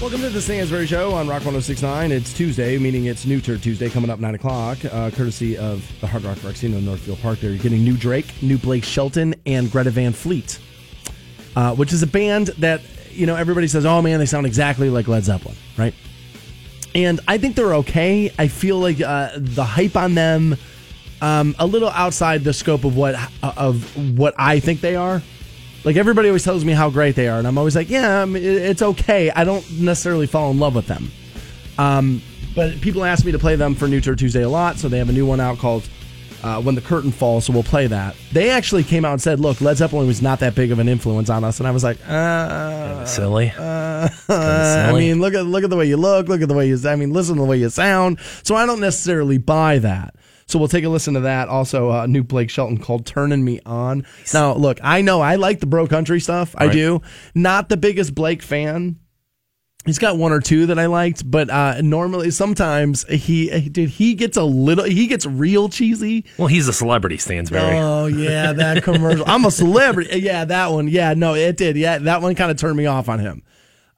Welcome to the Stansbury Show on Rock 1069. It's Tuesday, meaning it's New Turd Tuesday, coming up 9 o'clock, uh, courtesy of the Hard Rock Rocksino in Northfield Park. There, you're getting new Drake, new Blake Shelton, and Greta Van Fleet, uh, which is a band that, you know, everybody says, oh man, they sound exactly like Led Zeppelin, right? And I think they're okay. I feel like uh, the hype on them, um, a little outside the scope of what of what I think they are. Like everybody always tells me how great they are, and I'm always like, yeah, I mean, it's okay. I don't necessarily fall in love with them. Um, but people ask me to play them for New Turd Tuesday a lot, so they have a new one out called uh, "When the Curtain Falls." So we'll play that. They actually came out and said, "Look, Led Zeppelin was not that big of an influence on us," and I was like, uh, silly. Uh, I mean, look at look at the way you look, look at the way you. I mean, listen to the way you sound. So I don't necessarily buy that. So we'll take a listen to that. Also, a uh, new Blake Shelton called "Turning Me On." Now, look, I know I like the bro country stuff. I do. Not the biggest Blake fan. He's got one or two that I liked, but uh, normally, sometimes he, dude, he gets a little, he gets real cheesy. Well, he's a celebrity, Stansbury. Oh yeah, that commercial. I'm a celebrity. Yeah, that one. Yeah, no, it did. Yeah, that one kind of turned me off on him.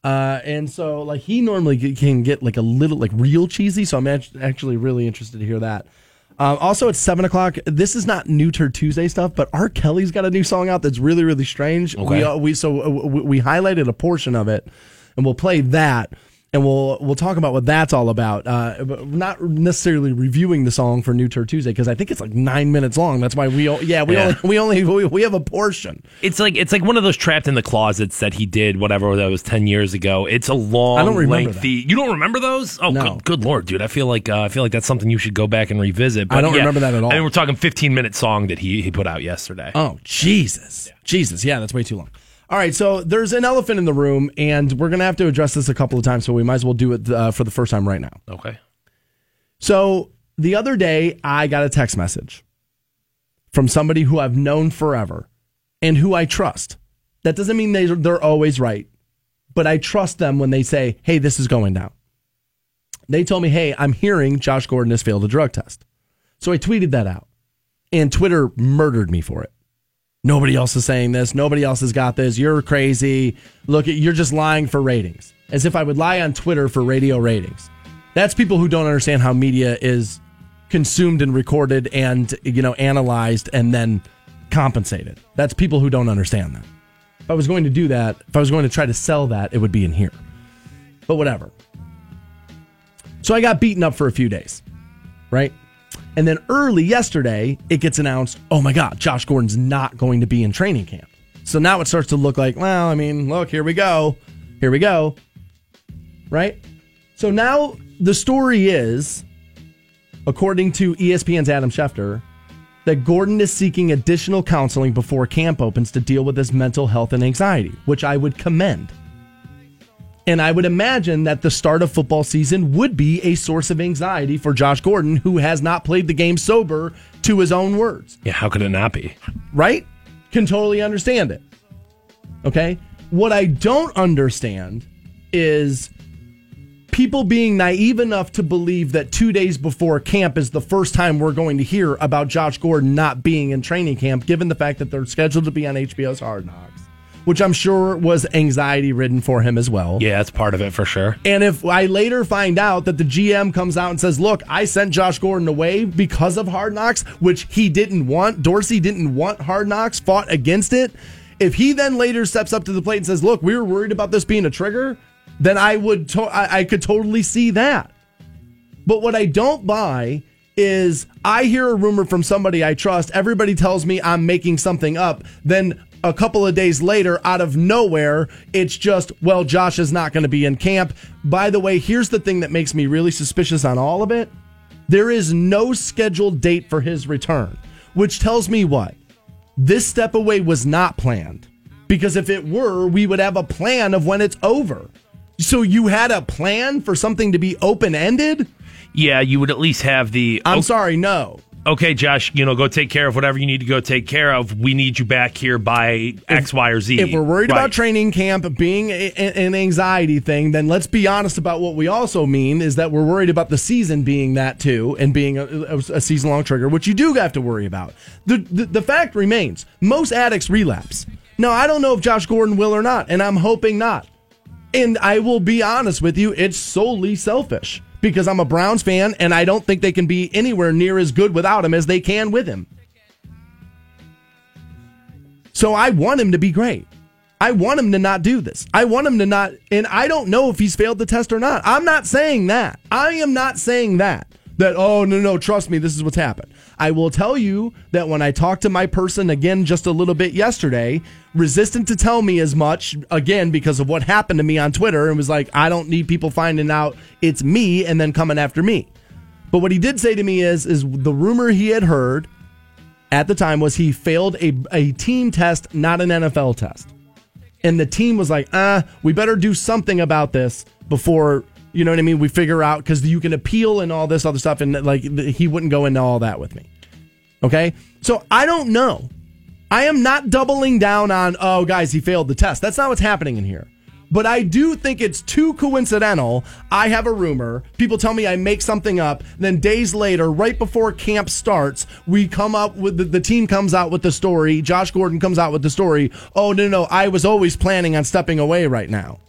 Uh, and so, like, he normally can get like a little, like, real cheesy. So I'm actually really interested to hear that. Um, also, at seven o'clock. This is not New Tuesday stuff, but R. Kelly's got a new song out that's really, really strange. Okay. We, uh, we so uh, we highlighted a portion of it, and we'll play that and we'll we'll talk about what that's all about. Uh, not necessarily reviewing the song for New Turd Tuesday because I think it's like nine minutes long. That's why we yeah we yeah. only we only we, we, have a portion. It's like it's like one of those trapped in the closets that he did whatever that was ten years ago. It's a long, I don't remember lengthy. That. You don't remember those? Oh, no. good, good lord, dude! I feel like uh, I feel like that's something you should go back and revisit. But I don't yeah, remember that at all. I mean, we're talking fifteen minute song that he he put out yesterday. Oh Jesus, yeah. Jesus, yeah, that's way too long. All right, so there's an elephant in the room, and we're going to have to address this a couple of times, so we might as well do it uh, for the first time right now. Okay. So the other day, I got a text message from somebody who I've known forever and who I trust. That doesn't mean they, they're always right, but I trust them when they say, hey, this is going down. They told me, hey, I'm hearing Josh Gordon has failed a drug test. So I tweeted that out, and Twitter murdered me for it. Nobody else is saying this. Nobody else has got this. You're crazy. Look, you're just lying for ratings. As if I would lie on Twitter for radio ratings. That's people who don't understand how media is consumed and recorded and, you know, analyzed and then compensated. That's people who don't understand that. If I was going to do that, if I was going to try to sell that, it would be in here. But whatever. So I got beaten up for a few days, right? And then early yesterday, it gets announced oh my God, Josh Gordon's not going to be in training camp. So now it starts to look like, well, I mean, look, here we go. Here we go. Right? So now the story is, according to ESPN's Adam Schefter, that Gordon is seeking additional counseling before camp opens to deal with his mental health and anxiety, which I would commend. And I would imagine that the start of football season would be a source of anxiety for Josh Gordon, who has not played the game sober, to his own words. Yeah, how could it not be? Right? Can totally understand it. Okay? What I don't understand is people being naive enough to believe that two days before camp is the first time we're going to hear about Josh Gordon not being in training camp, given the fact that they're scheduled to be on HBO's Hard Knocks which I'm sure was anxiety ridden for him as well. Yeah, that's part of it for sure. And if I later find out that the GM comes out and says, look, I sent Josh Gordon away because of hard knocks, which he didn't want, Dorsey didn't want hard knocks, fought against it. If he then later steps up to the plate and says, look, we were worried about this being a trigger, then I would, to- I-, I could totally see that. But what I don't buy is I hear a rumor from somebody I trust. Everybody tells me I'm making something up. Then a couple of days later, out of nowhere, it's just, well, Josh is not going to be in camp. By the way, here's the thing that makes me really suspicious on all of it there is no scheduled date for his return, which tells me what? This step away was not planned. Because if it were, we would have a plan of when it's over. So you had a plan for something to be open ended? Yeah, you would at least have the. I'm sorry, no okay, Josh, you know, go take care of whatever you need to go take care of. We need you back here by X, Y, or Z. If we're worried right. about training camp being a, a, an anxiety thing, then let's be honest about what we also mean is that we're worried about the season being that too and being a, a season long trigger, which you do have to worry about. The, the, the fact remains most addicts relapse. Now, I don't know if Josh Gordon will or not, and I'm hoping not. And I will be honest with you, it's solely selfish because I'm a Browns fan and I don't think they can be anywhere near as good without him as they can with him. So I want him to be great. I want him to not do this. I want him to not, and I don't know if he's failed the test or not. I'm not saying that. I am not saying that. That, oh, no, no, trust me, this is what's happened. I will tell you that when I talked to my person again just a little bit yesterday, resistant to tell me as much, again, because of what happened to me on Twitter, and was like, I don't need people finding out it's me and then coming after me. But what he did say to me is, is the rumor he had heard at the time was he failed a, a team test, not an NFL test and the team was like, "Ah, we better do something about this before." You know what I mean? We figure out because you can appeal and all this other stuff, and like he wouldn't go into all that with me. Okay, so I don't know. I am not doubling down on, oh, guys, he failed the test. That's not what's happening in here. But I do think it's too coincidental. I have a rumor. People tell me I make something up. Then days later, right before camp starts, we come up with the, the team comes out with the story. Josh Gordon comes out with the story. Oh, no, no. I was always planning on stepping away right now.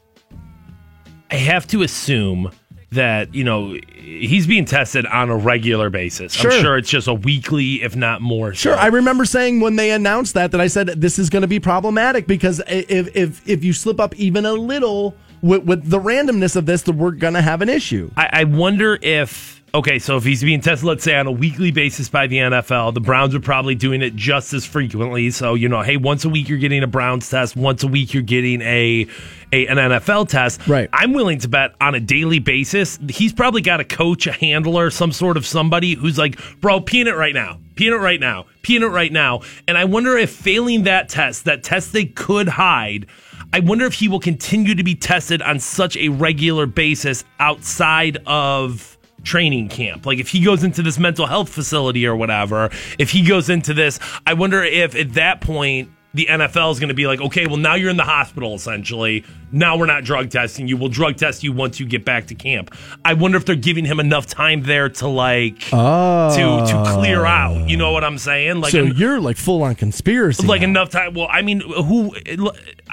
I have to assume that you know he's being tested on a regular basis. Sure. I'm sure it's just a weekly, if not more. Sure, so. I remember saying when they announced that that I said this is going to be problematic because if if if you slip up even a little with, with the randomness of this, that we're going to have an issue. I, I wonder if okay, so if he's being tested, let's say on a weekly basis by the NFL, the Browns are probably doing it just as frequently. So you know, hey, once a week you're getting a Browns test, once a week you're getting a, a an NFL test. Right. I'm willing to bet on a daily basis, he's probably got a coach, a handler, some sort of somebody who's like, bro, peeing it right now, peeing it right now, peeing it right now. And I wonder if failing that test, that test they could hide. I wonder if he will continue to be tested on such a regular basis outside of training camp. Like if he goes into this mental health facility or whatever, if he goes into this, I wonder if at that point the NFL is going to be like, okay, well now you're in the hospital essentially now we're not drug testing you. We'll drug test you once you get back to camp. I wonder if they're giving him enough time there to like oh. to to clear out. You know what I'm saying? Like, so you're like full on conspiracy. Like now. enough time. Well, I mean, who?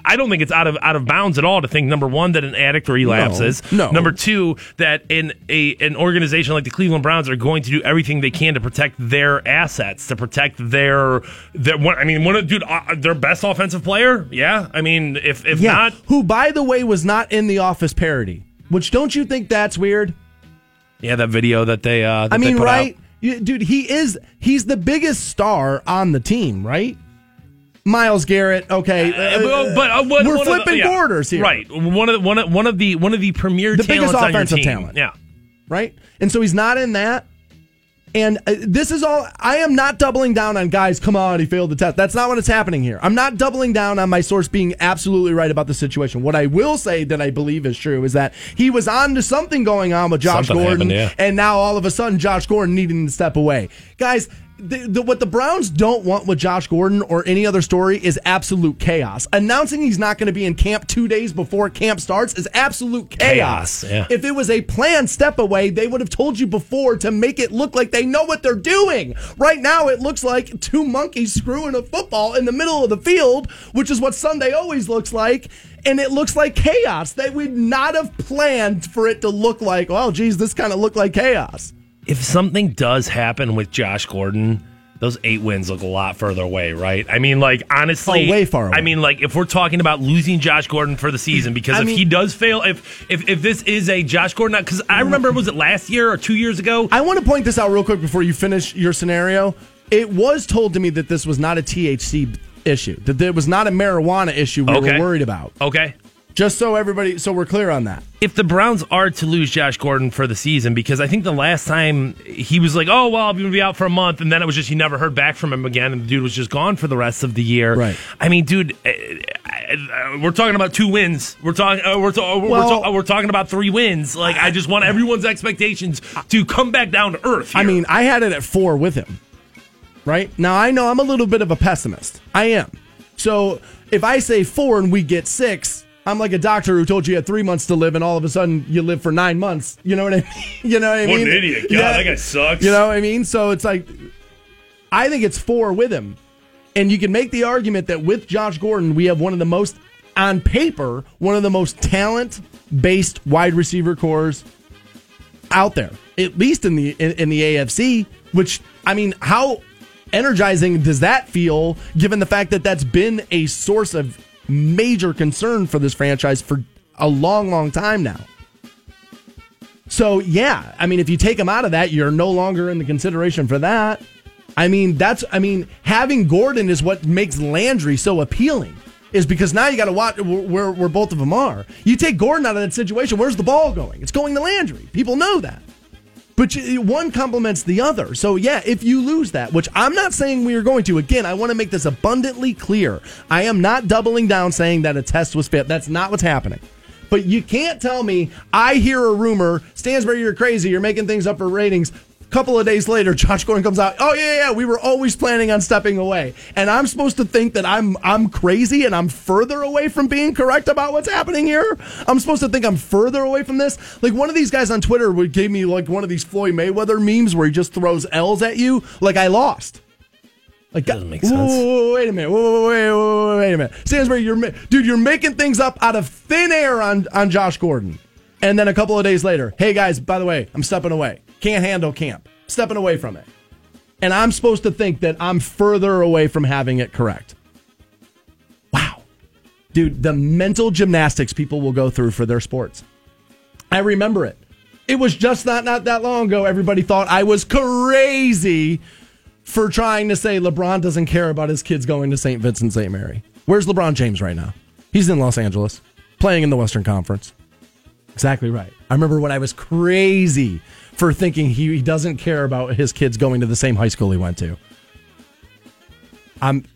I don't think it's out of out of bounds at all to think number one that an addict relapses. No. no. Number two that in a an organization like the Cleveland Browns are going to do everything they can to protect their assets, to protect their their. I mean, one of dude, uh, their best offensive player. Yeah. I mean, if if yeah. not, who by by the way, was not in the Office parody. Which don't you think that's weird? Yeah, that video that they. Uh, that I mean, right, you, dude. He is. He's the biggest star on the team, right? Myles Garrett. Okay, uh, uh, but uh, one, we're one flipping the, yeah, borders here, right? One of the, one of, one of the one of the premier the biggest offensive talent, yeah, right. And so he's not in that. And uh, this is all, I am not doubling down on guys, come on, he failed the test. That's not what is happening here. I'm not doubling down on my source being absolutely right about the situation. What I will say that I believe is true is that he was on to something going on with Josh something Gordon. Happened, yeah. And now all of a sudden, Josh Gordon needing to step away. Guys, the, the, what the Browns don't want with Josh Gordon or any other story is absolute chaos. Announcing he's not going to be in camp two days before camp starts is absolute chaos. chaos yeah. If it was a planned step away, they would have told you before to make it look like they know what they're doing. Right now, it looks like two monkeys screwing a football in the middle of the field, which is what Sunday always looks like. And it looks like chaos. They would not have planned for it to look like, oh, geez, this kind of looked like chaos if something does happen with Josh Gordon, those eight wins look a lot further away, right? I mean, like honestly, oh, way far. Away. I mean, like if we're talking about losing Josh Gordon for the season, because I if mean, he does fail, if if if this is a Josh Gordon, because I remember was it last year or two years ago? I want to point this out real quick before you finish your scenario. It was told to me that this was not a THC issue, that there was not a marijuana issue we okay. were worried about. Okay. Just so everybody, so we're clear on that. If the Browns are to lose Josh Gordon for the season, because I think the last time he was like, "Oh well, I'm going to be out for a month," and then it was just he never heard back from him again, and the dude was just gone for the rest of the year. Right. I mean, dude, uh, uh, we're talking about two wins. We're talking. Uh, we're, to, we're, well, we're, we're, talking about three wins. Like, I just want everyone's expectations to come back down to earth. Here. I mean, I had it at four with him. Right now, I know I'm a little bit of a pessimist. I am. So if I say four and we get six I'm like a doctor who told you you had three months to live, and all of a sudden you live for nine months. You know what I mean? You know what I mean? What an idiot! God, yeah. that guy sucks. You know what I mean? So it's like, I think it's four with him, and you can make the argument that with Josh Gordon, we have one of the most on paper, one of the most talent based wide receiver cores out there, at least in the in, in the AFC. Which I mean, how energizing does that feel? Given the fact that that's been a source of major concern for this franchise for a long, long time now. So yeah, I mean, if you take him out of that, you're no longer in the consideration for that. I mean, that's I mean, having Gordon is what makes Landry so appealing. Is because now you got to watch where, where both of them are. You take Gordon out of that situation, where's the ball going? It's going to Landry. People know that. But one complements the other. So, yeah, if you lose that, which I'm not saying we are going to, again, I want to make this abundantly clear. I am not doubling down saying that a test was fit. That's not what's happening. But you can't tell me I hear a rumor, Stansbury, you're crazy, you're making things up for ratings. Couple of days later, Josh Gordon comes out. Oh yeah, yeah, we were always planning on stepping away, and I'm supposed to think that I'm I'm crazy and I'm further away from being correct about what's happening here. I'm supposed to think I'm further away from this. Like one of these guys on Twitter would give me like one of these Floyd Mayweather memes where he just throws L's at you, like I lost. Like, that doesn't make sense. Whoa, wait a minute. Whoa, wait, wait, wait a minute. Stansbury, you're dude, you're making things up out of thin air on on Josh Gordon. And then a couple of days later, hey guys, by the way, I'm stepping away. Can't handle camp. Stepping away from it. And I'm supposed to think that I'm further away from having it correct. Wow. Dude, the mental gymnastics people will go through for their sports. I remember it. It was just not not that long ago. Everybody thought I was crazy for trying to say LeBron doesn't care about his kids going to St. Vincent St. Mary. Where's LeBron James right now? He's in Los Angeles, playing in the Western Conference. Exactly right. I remember when I was crazy for thinking he, he doesn't care about his kids going to the same high school he went to. I'm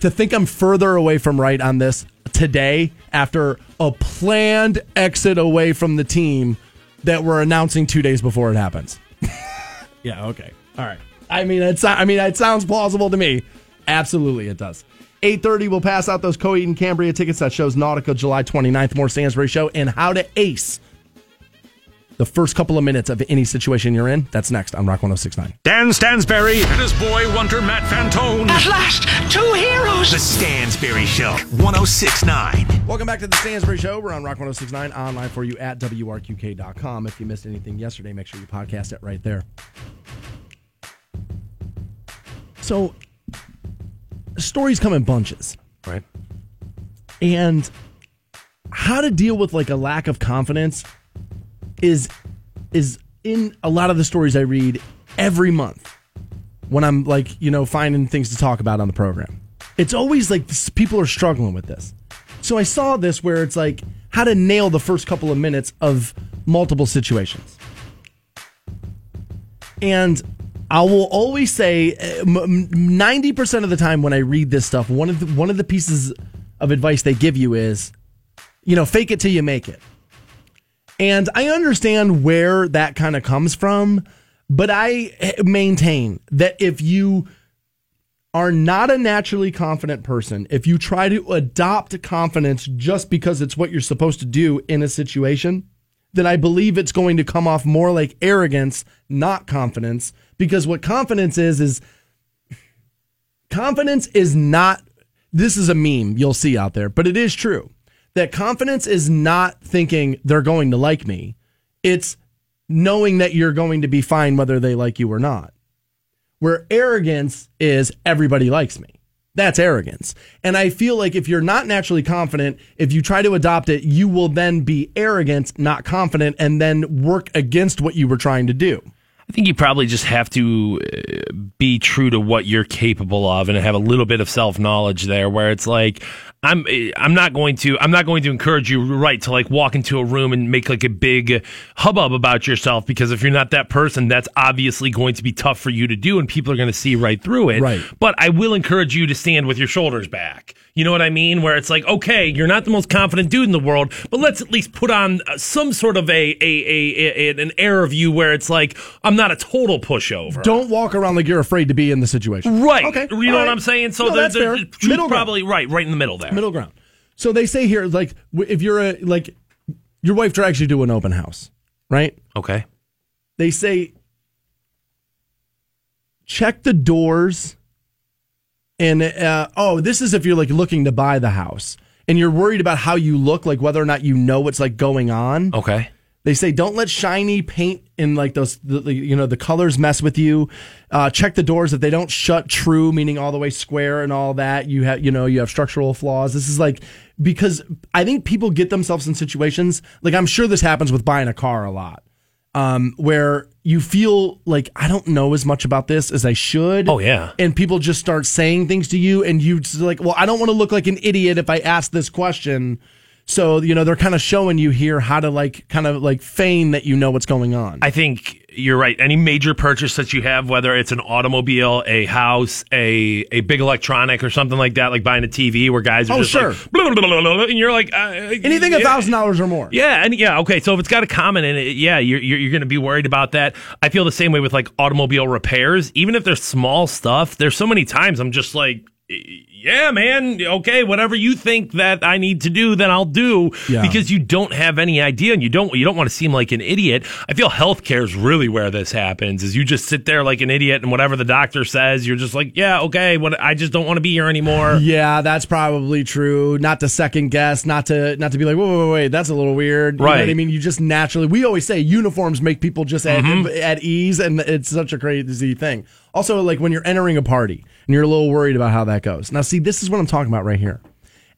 to think I'm further away from right on this today after a planned exit away from the team that we're announcing two days before it happens. yeah, okay. All right. I mean, it's I mean, it sounds plausible to me. Absolutely, it does. 8.30, we'll pass out those Coheed and Cambria tickets. That shows Nautica July 29th. More Stansbury Show and how to ace the first couple of minutes of any situation you're in. That's next on Rock 1069. Dan Stansbury and his boy wonder Matt Fantone. At last, two heroes. The Stansbury Show, 1069. Welcome back to the Stansbury Show. We're on Rock 1069 online for you at WRQK.com. If you missed anything yesterday, make sure you podcast it right there. So stories come in bunches. Right. And how to deal with like a lack of confidence is is in a lot of the stories I read every month when I'm like, you know, finding things to talk about on the program. It's always like this, people are struggling with this. So I saw this where it's like how to nail the first couple of minutes of multiple situations. And I will always say, uh, ninety percent of the time when I read this stuff, one of the one of the pieces of advice they give you is, you know, fake it till you make it. And I understand where that kind of comes from, but I eh, maintain that if you are not a naturally confident person, if you try to adopt confidence just because it's what you're supposed to do in a situation, then I believe it's going to come off more like arrogance, not confidence. Because what confidence is, is confidence is not, this is a meme you'll see out there, but it is true that confidence is not thinking they're going to like me. It's knowing that you're going to be fine whether they like you or not. Where arrogance is everybody likes me. That's arrogance. And I feel like if you're not naturally confident, if you try to adopt it, you will then be arrogant, not confident, and then work against what you were trying to do. I think you probably just have to uh, be true to what you're capable of and have a little bit of self knowledge there where it's like, I'm I'm not going to I'm not going to encourage you right to like walk into a room and make like a big hubbub about yourself because if you're not that person that's obviously going to be tough for you to do and people are going to see right through it. Right. But I will encourage you to stand with your shoulders back. You know what I mean? Where it's like, okay, you're not the most confident dude in the world, but let's at least put on uh, some sort of a, a, a, a an air of you where it's like I'm not a total pushover. Don't walk around like you're afraid to be in the situation. Right. Okay. You know All what. I'm saying? So No, the, that's the, fair. the truth's Middle ground. probably right, right in the middle there. Middle ground. So they say here, like, if you're a like, your wife drags you to an open house, right? Okay. They say check the doors, and uh, oh, this is if you're like looking to buy the house, and you're worried about how you look, like whether or not you know what's like going on. Okay. They say don't let shiny paint in like those, the, the- you know, the colors mess with you. Uh, check the doors that they don't shut true, meaning all the way square and all that. You have, you know, you have structural flaws. This is like because I think people get themselves in situations like I'm sure this happens with buying a car a lot, um, where you feel like I don't know as much about this as I should. Oh, yeah. and people just start saying things to you, and you just like, well, I don't want to look like an idiot if I ask this question. So, you know, they're kind of showing you here how to like kind of like feign that you know what's going on. I think you're right. Any major purchase that you have, whether it's an automobile, a house, a a big electronic, or something like that, like buying a TV, where guys are Oh, just sure. like, blah, blah, blah, blah, and you're like, uh, Anything a thousand dollars or more. Yeah, and yeah, okay. So if it's got a comment in it, yeah, you're you're, you're going to be worried about that. I feel the same way with like automobile repairs, even if they're small stuff. There's so many times I'm just like, yeah, man, okay, whatever you think that I need to do, then I'll do Yeah. because you don't have any idea and you don't you don't want to seem like an idiot. I feel healthcare is really where this happens. Is you just sit there like an idiot and whatever the doctor says, you're just like, yeah, okay, what I just don't want to be here anymore. Yeah, that's probably true. Not to second guess, not to not to be like, wait, wait, wait, that's a little weird. You know what I mean? You just naturally. We always say uniforms make people just Mm-hmm. at ease, and it's such a crazy thing. Also, like when you're entering a party and you're a little worried about how that goes. Now, see, this is what I'm talking about right here.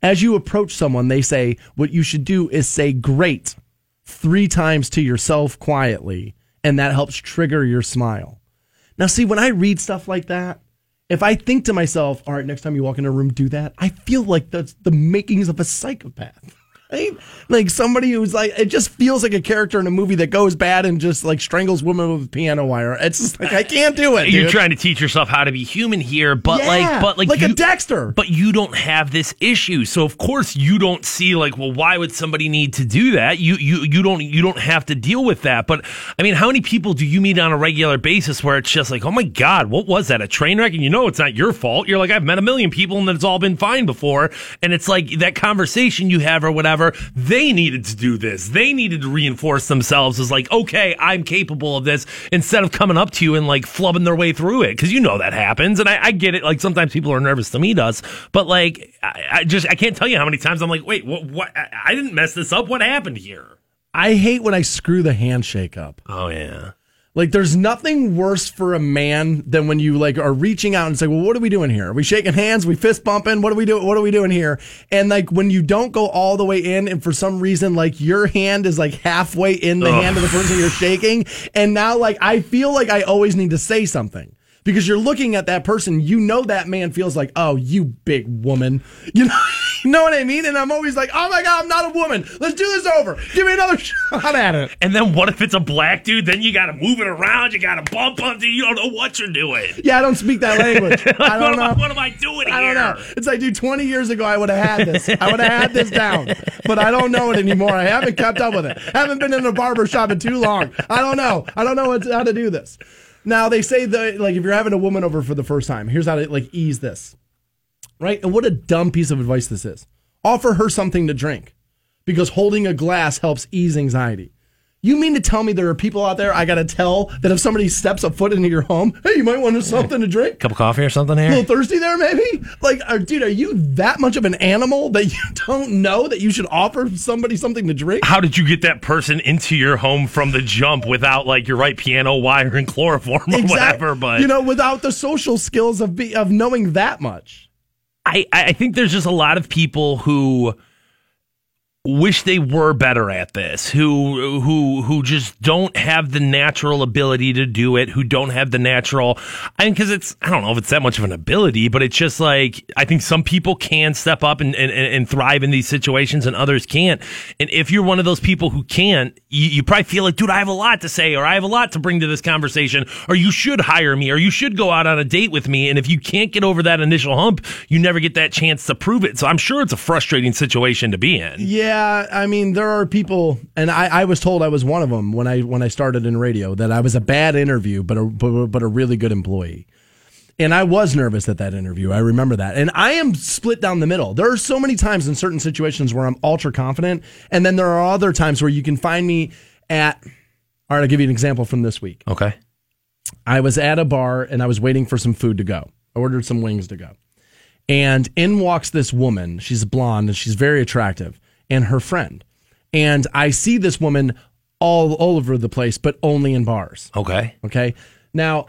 As you approach someone, they say what you should do is say "great" three times to yourself quietly, and that helps trigger your smile. Now, see, when I read stuff like that, if I think to myself, all right, next time you walk in a room, do that, I feel like that's the makings of a psychopath. Right? Like somebody who's like, it just feels like a character in a movie that goes bad and just like strangles women with a piano wire. It's just like, I can't do it. You're dude. trying to teach yourself how to be human here, but Yeah, like, but like, like a Dexter. But you don't have this issue, so of course you don't see like, well, why would somebody need to do that? You you you don't you don't have to deal with that. But I mean, how many people do you meet on a regular basis where it's just like, oh my god, what was that? A train wreck? And you know it's not your fault. You're like, I've met a million people and it's all been fine before, and it's like that conversation you have or whatever. They needed to do this. They needed to reinforce themselves as like, okay, I'm capable of this, instead of coming up to you and like flubbing their way through it. Because you know that happens, and I, I get it. Like sometimes people are nervous to meet us, but like I, I just I can't tell you how many times I'm like, wait, what? What? I, I didn't mess this up. What happened here? I hate when I screw the handshake up. Oh yeah. Like, there's nothing worse for a man than when you like are reaching out and say, "Well, what are we doing here? Are we shaking hands? we fist bumping? What are we doing? What are we doing here?" And like when you don't go all the way in, and for some reason, like your hand is like halfway in the hand of the person you're shaking, and now like I feel like I always need to say something. Because you're looking at that person, you know that man feels like, oh, you big woman, you know, you know what I mean. And I'm always like, oh my god, I'm not a woman. Let's do this over. Give me another shot at it. And then what if it's a black dude? Then you got to move it around. You got to bump up. You don't know what you're doing. Yeah, I don't speak that language. I don't am I, know. what am I doing I here? don't know. It's like, dude, 20 years ago, I would have had this. I would have had this down, but I don't know it anymore. I haven't kept up with it. I Haven't been in a barber shop in too long. I don't know. I don't know what, how to do this. Now they say that, like, if you're having a woman over for the first time, here's how to like ease this, right? And what a dumb piece of advice this is. Offer her something to drink, because holding a glass helps ease anxiety. You mean to tell me there are people out there I got to tell that if somebody steps a foot into your home, hey, you might want something to drink? a Cup of coffee or something a little thirsty there, maybe? Like, are, dude, are you that much of an animal that you don't know that you should offer somebody something to drink? How did you get that person into your home from the jump without like your right piano wire and chloroform or whatever? But you know, without the social skills of be, of knowing that much. I, I think there's just a lot of people who wish they were better at this who who who just don't have the natural ability to do it who don't have the natural i mean because it's i don't know if it's that much of an ability but it's just like i think some people can step up and, and, and thrive in these situations and others can't. And if you're one of those people who can't you, you probably feel like dude i have a lot to say or i have a lot to bring to this conversation or you should hire me or you should go out on a date with me and if you can't get over that initial hump you never get that chance to prove it. So i'm sure it's a frustrating situation to be in. Yeah, Uh, I mean, there are people, and I, I was told I was one of them when I when I started in radio that I was a bad interview, but a but, but a really good employee. And I was nervous at that interview. I remember that. And I am split down the middle. There are so many times in certain situations where I'm ultra confident, and then there are other times where you can find me at. All right, I'll give you an example from this week. okay I was at a bar and I was waiting for some food to go. I ordered some wings to go. And in walks this woman. She's blonde and she's very attractive, and her friend. And I see this woman all, all over the place, but only in bars. Okay. Okay. Now,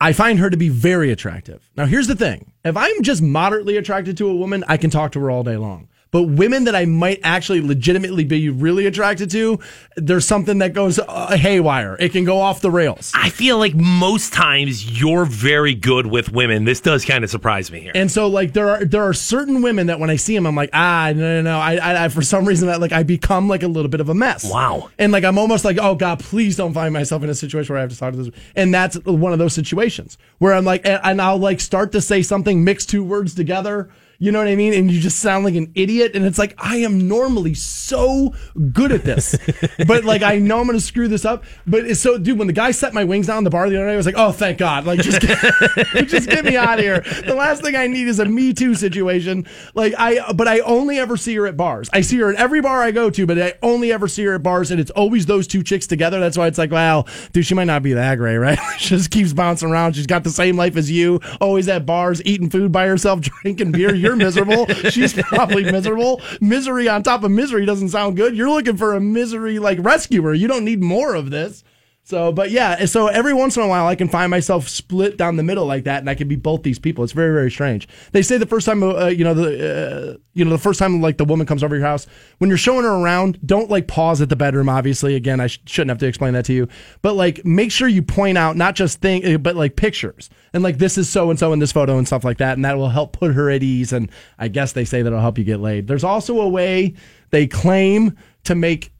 I find her to be very attractive. Now, here's the thing if I'm just moderately attracted to a woman, I can talk to her all day long. But women that I might actually legitimately be really attracted to, there's something that goes uh, haywire. It can go off the rails. I feel like most times you're very good with women. This does kind of surprise me here. And so, like, there are there are certain women that when I see them, I'm like, ah, no, no, no. I, I, I for some reason, I, like, I become like a little bit of a mess. Wow. And like, I'm almost like, oh God, please don't find myself in a situation where I have to talk to this. And that's one of those situations where I'm like, and, and I'll like start to say something, mix two words together. You know what I mean? And you just sound like an idiot. And it's like, I am normally so good at this. but like, I know I'm going to screw this up. But it's so, dude, when the guy set my wings down the bar the other day, I was like, oh, thank God. Like, just get, just get me out of here. The last thing I need is a Me Too situation. Like, I, but I only ever see her at bars. I see her at every bar I go to, but I only ever see her at bars. And it's always those two chicks together. That's why it's like, wow, dude, she might not be that great, right? she just keeps bouncing around. She's got the same life as you, always at bars, eating food by herself, drinking beer. You're miserable. She's probably miserable. Misery on top of misery doesn't sound good. You're looking for a misery like rescuer. You don't need more of this. So, but yeah, so every once in a while I can find myself split down the middle like that, and I can be both these people. It's very, very strange. They say the first time, uh, you know, the uh, you know, the first time like the woman comes over your house, when you're showing her around, don't like pause at the bedroom. Obviously, again, I sh- shouldn't have to explain that to you, but like make sure you point out not just thing, uh, but like pictures and like this is so and so in this photo and stuff like that, and that will help put her at ease. And I guess they say that'll help you get laid. There's also a way they claim to make.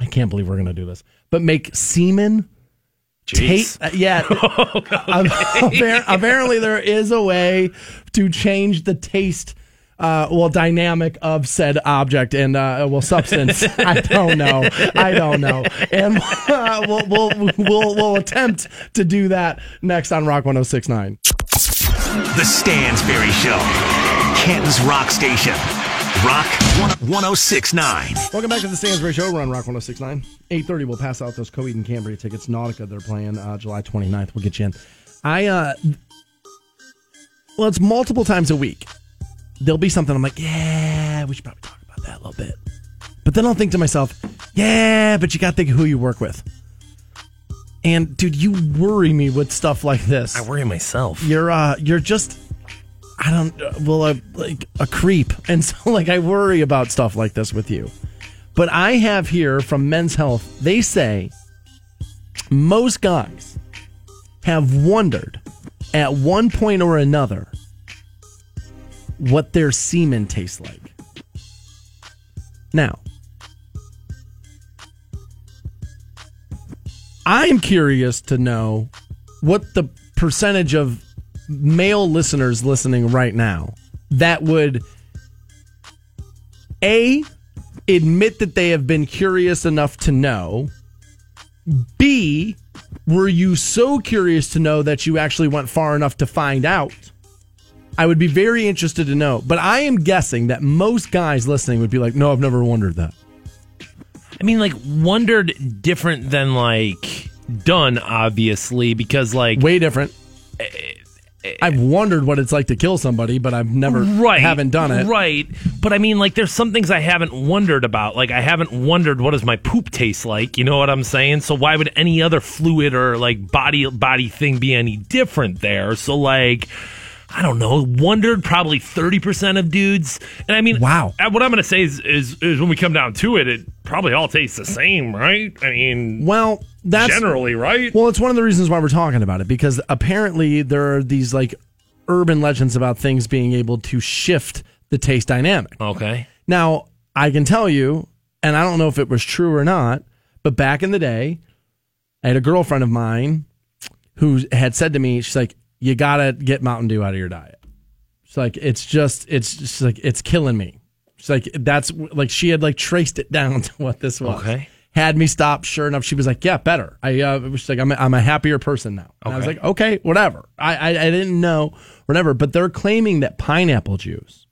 I can't believe we're gonna do this, but make semen Jeez. Ta- uh, yeah. Appar- apparently, there is a way to change the taste. Uh, well, dynamic of said object and uh, well, substance. I don't know. I don't know. And uh, we'll, we'll we'll we'll attempt to do that next on Rock 106.9. The Stansbury Show. Ken's Rock Station. Rock 1069. Welcome back to the Stansbury Show. We're on Rock 1069. 8.30, we'll pass out those Coheed and Cambria tickets. Nautica, they're playing uh, July 29th. We'll get you in. I, uh, well, it's multiple times a week. There'll be something I'm like, yeah, we should probably talk about that a little bit. But then I'll think to myself, yeah, but you got to think of who you work with. And dude, you worry me with stuff like this. I worry myself. You're, uh, you're just, I don't, well, like a creep. And so, like, I worry about stuff like this with you. But I have here from Men's Health, they say most guys have wondered at one point or another what their semen tastes like. Now, I'm curious to know what the percentage of male listeners listening right now that would A admit that they have been curious enough to know. B, were you so curious to know that you actually went far enough to find out? I would be very interested to know. But I am guessing that most guys listening would be like, no, I've never wondered that. I mean, like, wondered different than, like, done, obviously, because, like, Way different. Eh, I've wondered what it's like to kill somebody, but I've never right haven't done it. right. But i mean like there's some things i haven't wondered about. Like i haven't wondered what does my poop taste like you know what i'm saying? So why would any other fluid or like body body thing be any different there? So like I don't know. Wondered probably thirty percent of dudes, and I mean, Wow. uh, What I'm going to say is, is, is when we come down to it, it probably all tastes the same, right? I mean, Well, that's generally, right? Well, it's one of the reasons why we're talking about it because apparently there are these like urban legends about things being able to shift the taste dynamic. okay. Now, I can tell you, and I don't know if it was true or not, but back in the day, I had a girlfriend of mine who had said to me, she's like, you got to get Mountain Dew out of your diet. She's like, it's just, it's just like, it's killing me. She's like, that's like, she had like traced it down to what this was. Okay. Had me stop. Sure enough, she was like, yeah, better. I uh, was like, I'm a, I'm a happier person now. And I was like, okay, whatever. I, I, I didn't know, whatever. But they're claiming that pineapple juice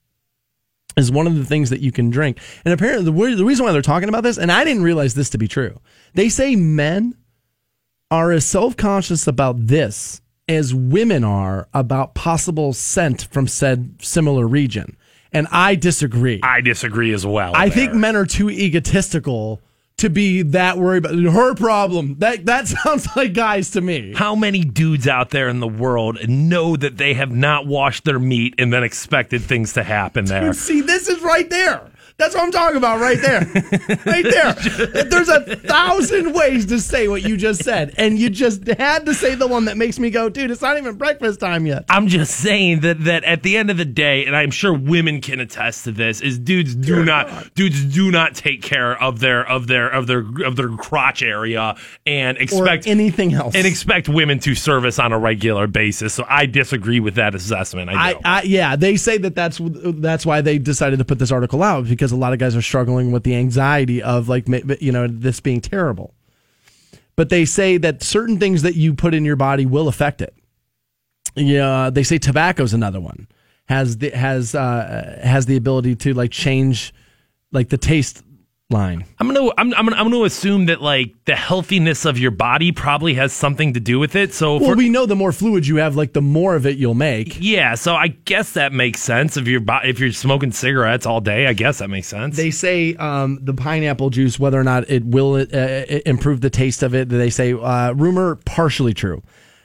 is one of the things that you can drink. And apparently, the, the reason why they're talking about this, and I didn't realize this to be true, they say men are as self conscious about this as women are about possible scent from said similar region. And I disagree. I disagree as well. I think men are too egotistical to be that worried about her problem. That that sounds like guys to me. How many dudes out there in the world know that they have not washed their meat and then expected things to happen there? See, this is right there. That's what I'm talking about right there. right there. There's a thousand ways to say what you just said. And you just had to say the one that makes me go, dude, it's not even breakfast time yet. I'm just saying that that at the end of the day, and I'm sure women can attest to this, is dudes do not dudes do not take care of their of their of their of their crotch area and Or expect anything else. and expect women to service on a regular basis. So I disagree with that assessment. I I. I, yeah, they say that that's that's why they decided to put this article out because a lot of guys are struggling with the anxiety of like you know this being terrible. But they say that certain things that you put in your body will affect it. Yeah, they say tobacco's another one has the has uh, has the ability to like change like the taste line. I'm gonna I'm, I'm gonna I'm gonna assume that like the healthiness of your body probably has something to do with it. So Well, we know the more fluids you have, like the more of it you'll make. yeah, so I guess that makes sense if you're if you're smoking cigarettes all day. I guess that makes sense. They say um, the pineapple juice, whether or not it will uh, improve the taste of it, they say uh, rumor partially true.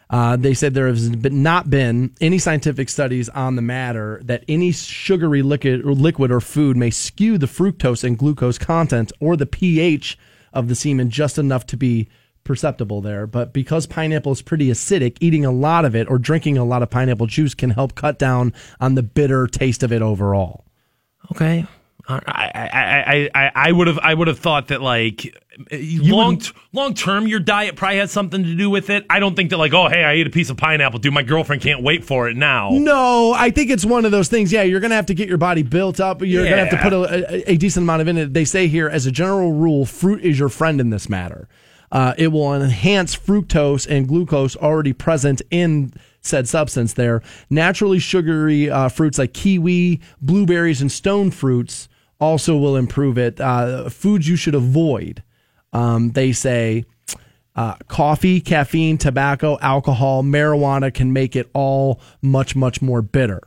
Uh, they said there has been- not been any scientific studies on the matter that any sugary liquid, or liquid or food may skew the fructose and glucose content or the pH of the semen just enough to be perceptible there. But because pineapple is pretty acidic, eating a lot of it or drinking a lot of pineapple juice can help cut down on the bitter taste of it overall. Okay. I I, I, I, would have I would have thought that like long long term your diet probably has something to do with it. I don't think that like oh hey I ate a piece of pineapple dude my girlfriend can't wait for it now. No, I think it's one of those things. Yeah, you're going to have to get your body built up. You're going to have to put a, a, a decent amount of in it. They say here, as a general rule, fruit is your friend in this matter. Uh, it will enhance fructose and glucose already present in said substance there. Naturally sugary uh, fruits like kiwi, blueberries, and stone fruits also will improve it. Uh, foods you should avoid. Um, they say uh, coffee, caffeine, tobacco, alcohol, marijuana can make it all much, much more bitter.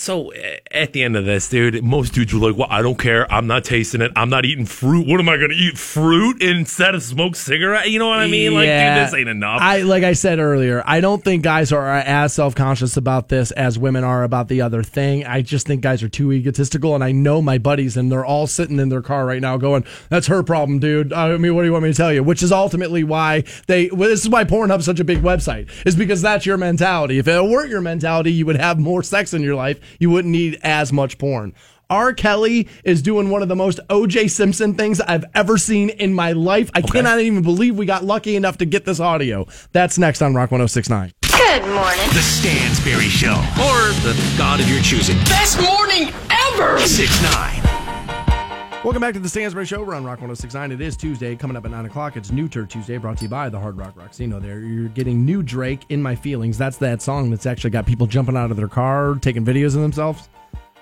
So at the end of this, dude, most dudes were like, "Well, I don't care. I'm not tasting it. I'm not eating fruit. What am I going to eat? Fruit instead of smoke cigarette? You know what I mean? Like, dude, this ain't enough." I like I said earlier, I don't think guys are as self conscious about this as women are about the other thing. I just think guys are too egotistical, and I know my buddies, and they're all sitting in their car right now, going, "That's her problem, dude." I mean, what do you want me to tell you? Which is ultimately why they. Well, this is why Pornhub's such a big website, is because that's your mentality. If it weren't your mentality, you would have more sex in your life. You wouldn't need as much porn. R. Kelly is doing one of the most OJ Simpson things I've ever seen in my life. I cannot even believe we got lucky enough to get this audio. That's next on Rock 1069. Good morning. The Stansbury Show. Or the God of your choosing. Best morning ever! 6 9. Welcome back to the Stansbury Show. We're on Rock 1069. It is Tuesday. Coming up at 9 o'clock, it's New Turd Tuesday, brought to you by the Hard Rock Rocksino. There, you're getting new Drake, In My Feelings. That's that song that's actually got people jumping out of their car, taking videos of themselves.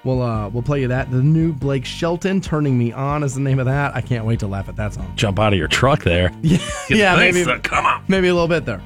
We'll, uh, we'll play you that. The new Blake Shelton, Turning Me On is the name of that. I can't wait to laugh at that song. Jump out of your truck there. Yeah, yeah maybe, uh, come on. maybe a little bit there.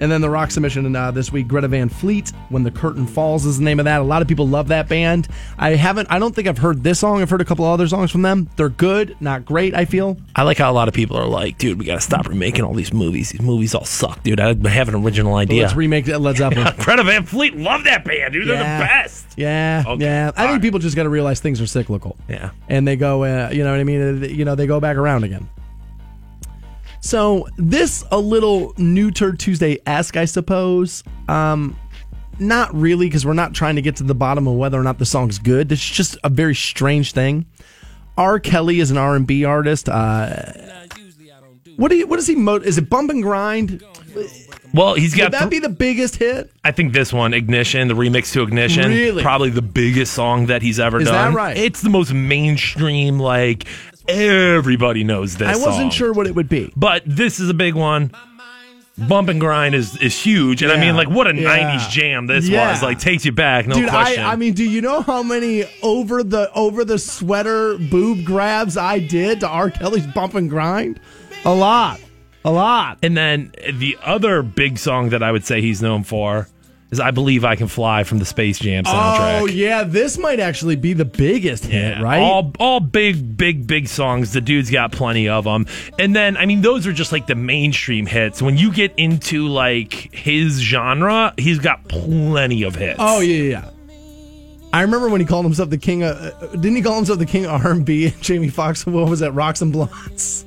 And then the rock submission uh, this week, Greta Van Fleet, "When the Curtain Falls" is the name of that. A lot of people love that band. I haven't. I don't think I've heard this song. I've heard a couple other songs from them. They're good, not great. I feel. I like how a lot of people are like, dude, we got to stop remaking all these movies. These movies all suck, dude. I have an original idea. Let's remake that Led Zeppelin. Greta Van Fleet, love that band, dude. They're the best. Yeah, Okay, yeah. I all think right. people just got to realize things are cyclical. Yeah. and they go. Uh, you know what I mean? Uh, You know, they go back around again. So this a little new Turd Tuesday esque, I suppose. Um, not really, because we're not trying to get to the bottom of whether or not the song's good. It's just a very strange thing. R. Kelly is an R and B artist. Uh, what do you? What is he? Mo- is it bump and grind? Well, he's got. Would that th- be the biggest hit? I think this one, Ignition, the remix to Ignition, Really? probably the biggest song that he's ever Is that done. right? It's the most mainstream. Like everybody knows this. I wasn't song. sure what it would be. but this is a big one. Bump and grind is is huge, and I mean, like, what a Yeah. '90s jam this Yeah. was! Like, takes you back, no Dude, question. I, I mean, do you know how many over the over the sweater boob grabs I did to R. Kelly's bump and grind? A lot. A lot. And then the other big song that I would say he's known for is I Believe I Can Fly from the Space Jam soundtrack. Oh yeah, this might actually be the biggest hit, right? All all big, big, big songs. The dude's got plenty of them. And then, I mean, those are just like the mainstream hits. When you get into like his genre, he's got plenty of hits. oh yeah, yeah, yeah. I remember when he called himself the king of. Uh, didn't he call himself the king of R and B? And Jamie Foxx. What was that? Rocks and Blondes.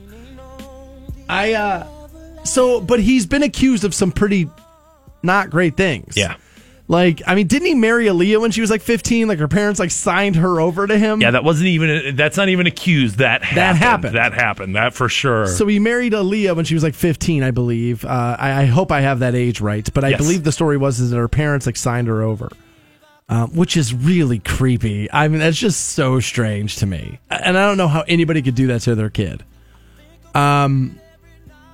I uh. So, but he's been accused of some pretty not great things. Yeah. Like, I mean, didn't he marry Aaliyah when she was like 15? Like, her parents like signed her over to him. Yeah, that wasn't even. That's not even accused. That happened. happened. That happened. That for sure. So he married Aaliyah when she was like 15, I believe. Uh, I, I hope I have that age right, but I Yes. believe the story was is that her parents like signed her over, um, which is really creepy. I mean, that's just so strange to me, and I don't know how anybody could do that to their kid. Um,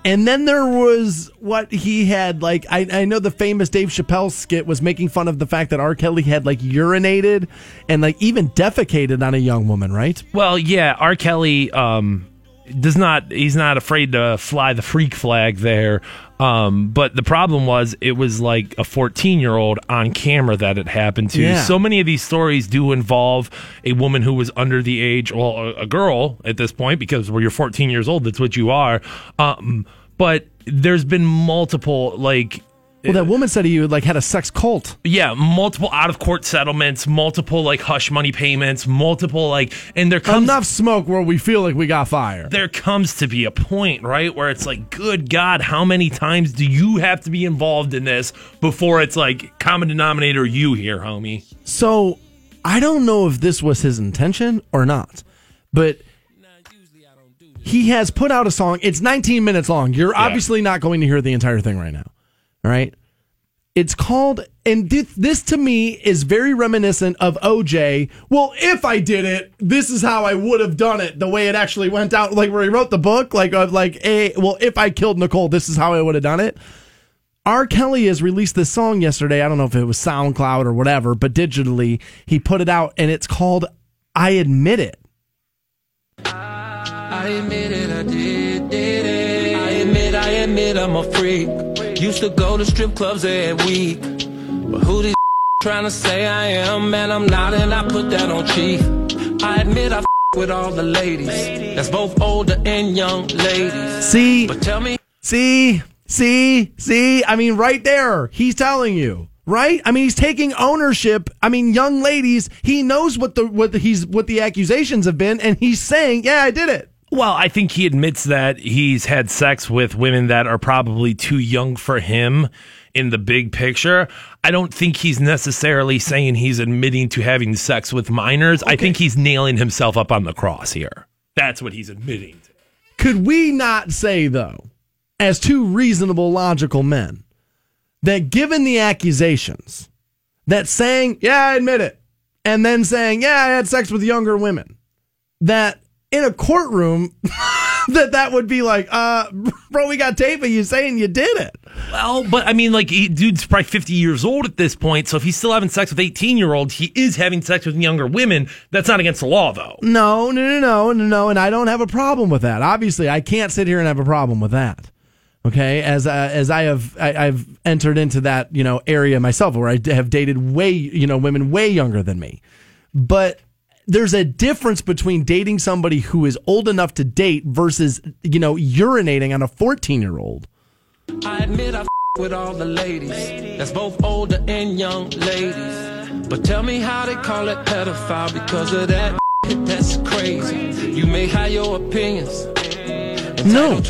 and then there was what he had like. I, I know the famous Dave Chappelle skit was making fun of the fact that R. Kelly had like urinated and like even defecated on a young woman, right? Well, yeah, R. Kelly um, does not. He's not afraid to fly the freak flag there. Um, but the problem was, it was like a 14 year old on camera that it happened to. Yeah. So many of these stories do involve a woman who was under the age, well, a, a girl at this point, because when you're 14 years old, that's what you are. Um, but there's been multiple like Well, that woman said he like had a sex cult. yeah, multiple out of court settlements, multiple like hush money payments, multiple like, and there comes enough smoke where we feel like we got fire. there comes to be a point, right, where it's like, good God, how many times do you have to be involved in this before it's like common denominator you here, homie? So I don't know if this was his intention or not, but he has put out a song. It's 19 minutes long. You're obviously not going to hear the entire thing right now. Right. It's called, and thi- this to me is very reminiscent of OJ. Well, if I did it, this is how I would have done it. The way it actually went out, like where he wrote the book, like of like, a well, if I killed Nicole, this is how I would have done it. R. Kelly has released this song yesterday. I don't know if it was SoundCloud or whatever, but digitally he put it out, and it's called "I Admit It." I admit it, I did, did it. I admit, I admit I'm a freak. Used to go to strip clubs every week. But who these trying to say I am? Man, I'm not, and I put that on chief. I admit I with all the ladies. That's both older and young ladies. See, But tell me, see, see, see. I mean, right there, he's telling you. Right? I mean, he's taking ownership. I mean, young ladies, he knows what the what the, he's what the accusations have been, and he's saying, "Yeah, I did it." Well, I think he admits that he's had sex with women that are probably too young for him in the big picture. I don't think he's necessarily saying he's admitting to having sex with minors. I think he's nailing himself up on the cross here. That's what he's admitting to. Could we not say, though, as two reasonable, logical men, that given the accusations, that saying, yeah, I admit it, and then saying, yeah, I had sex with younger women, that in a courtroom, that that would be like, uh, bro, we got tape of you saying you did it. Well, but I mean, like, he, dude's probably 50 years old at this point. So if he's still having sex with 18 year olds, he is having sex with younger women. That's not against the law, though. No, no, no, no, no, no, and I don't have a problem with that. Obviously, I can't sit here and have a problem with that. Okay, as uh, as I have I, I've entered into that you know area myself where I have dated way you know women way younger than me, but there's a difference between dating somebody who is old enough to date versus you know urinating on a 14 year old. I admit I with all the ladies. That's both older and young ladies. But tell me how they call it pedophile because of that. That's crazy. You may have your opinions. No.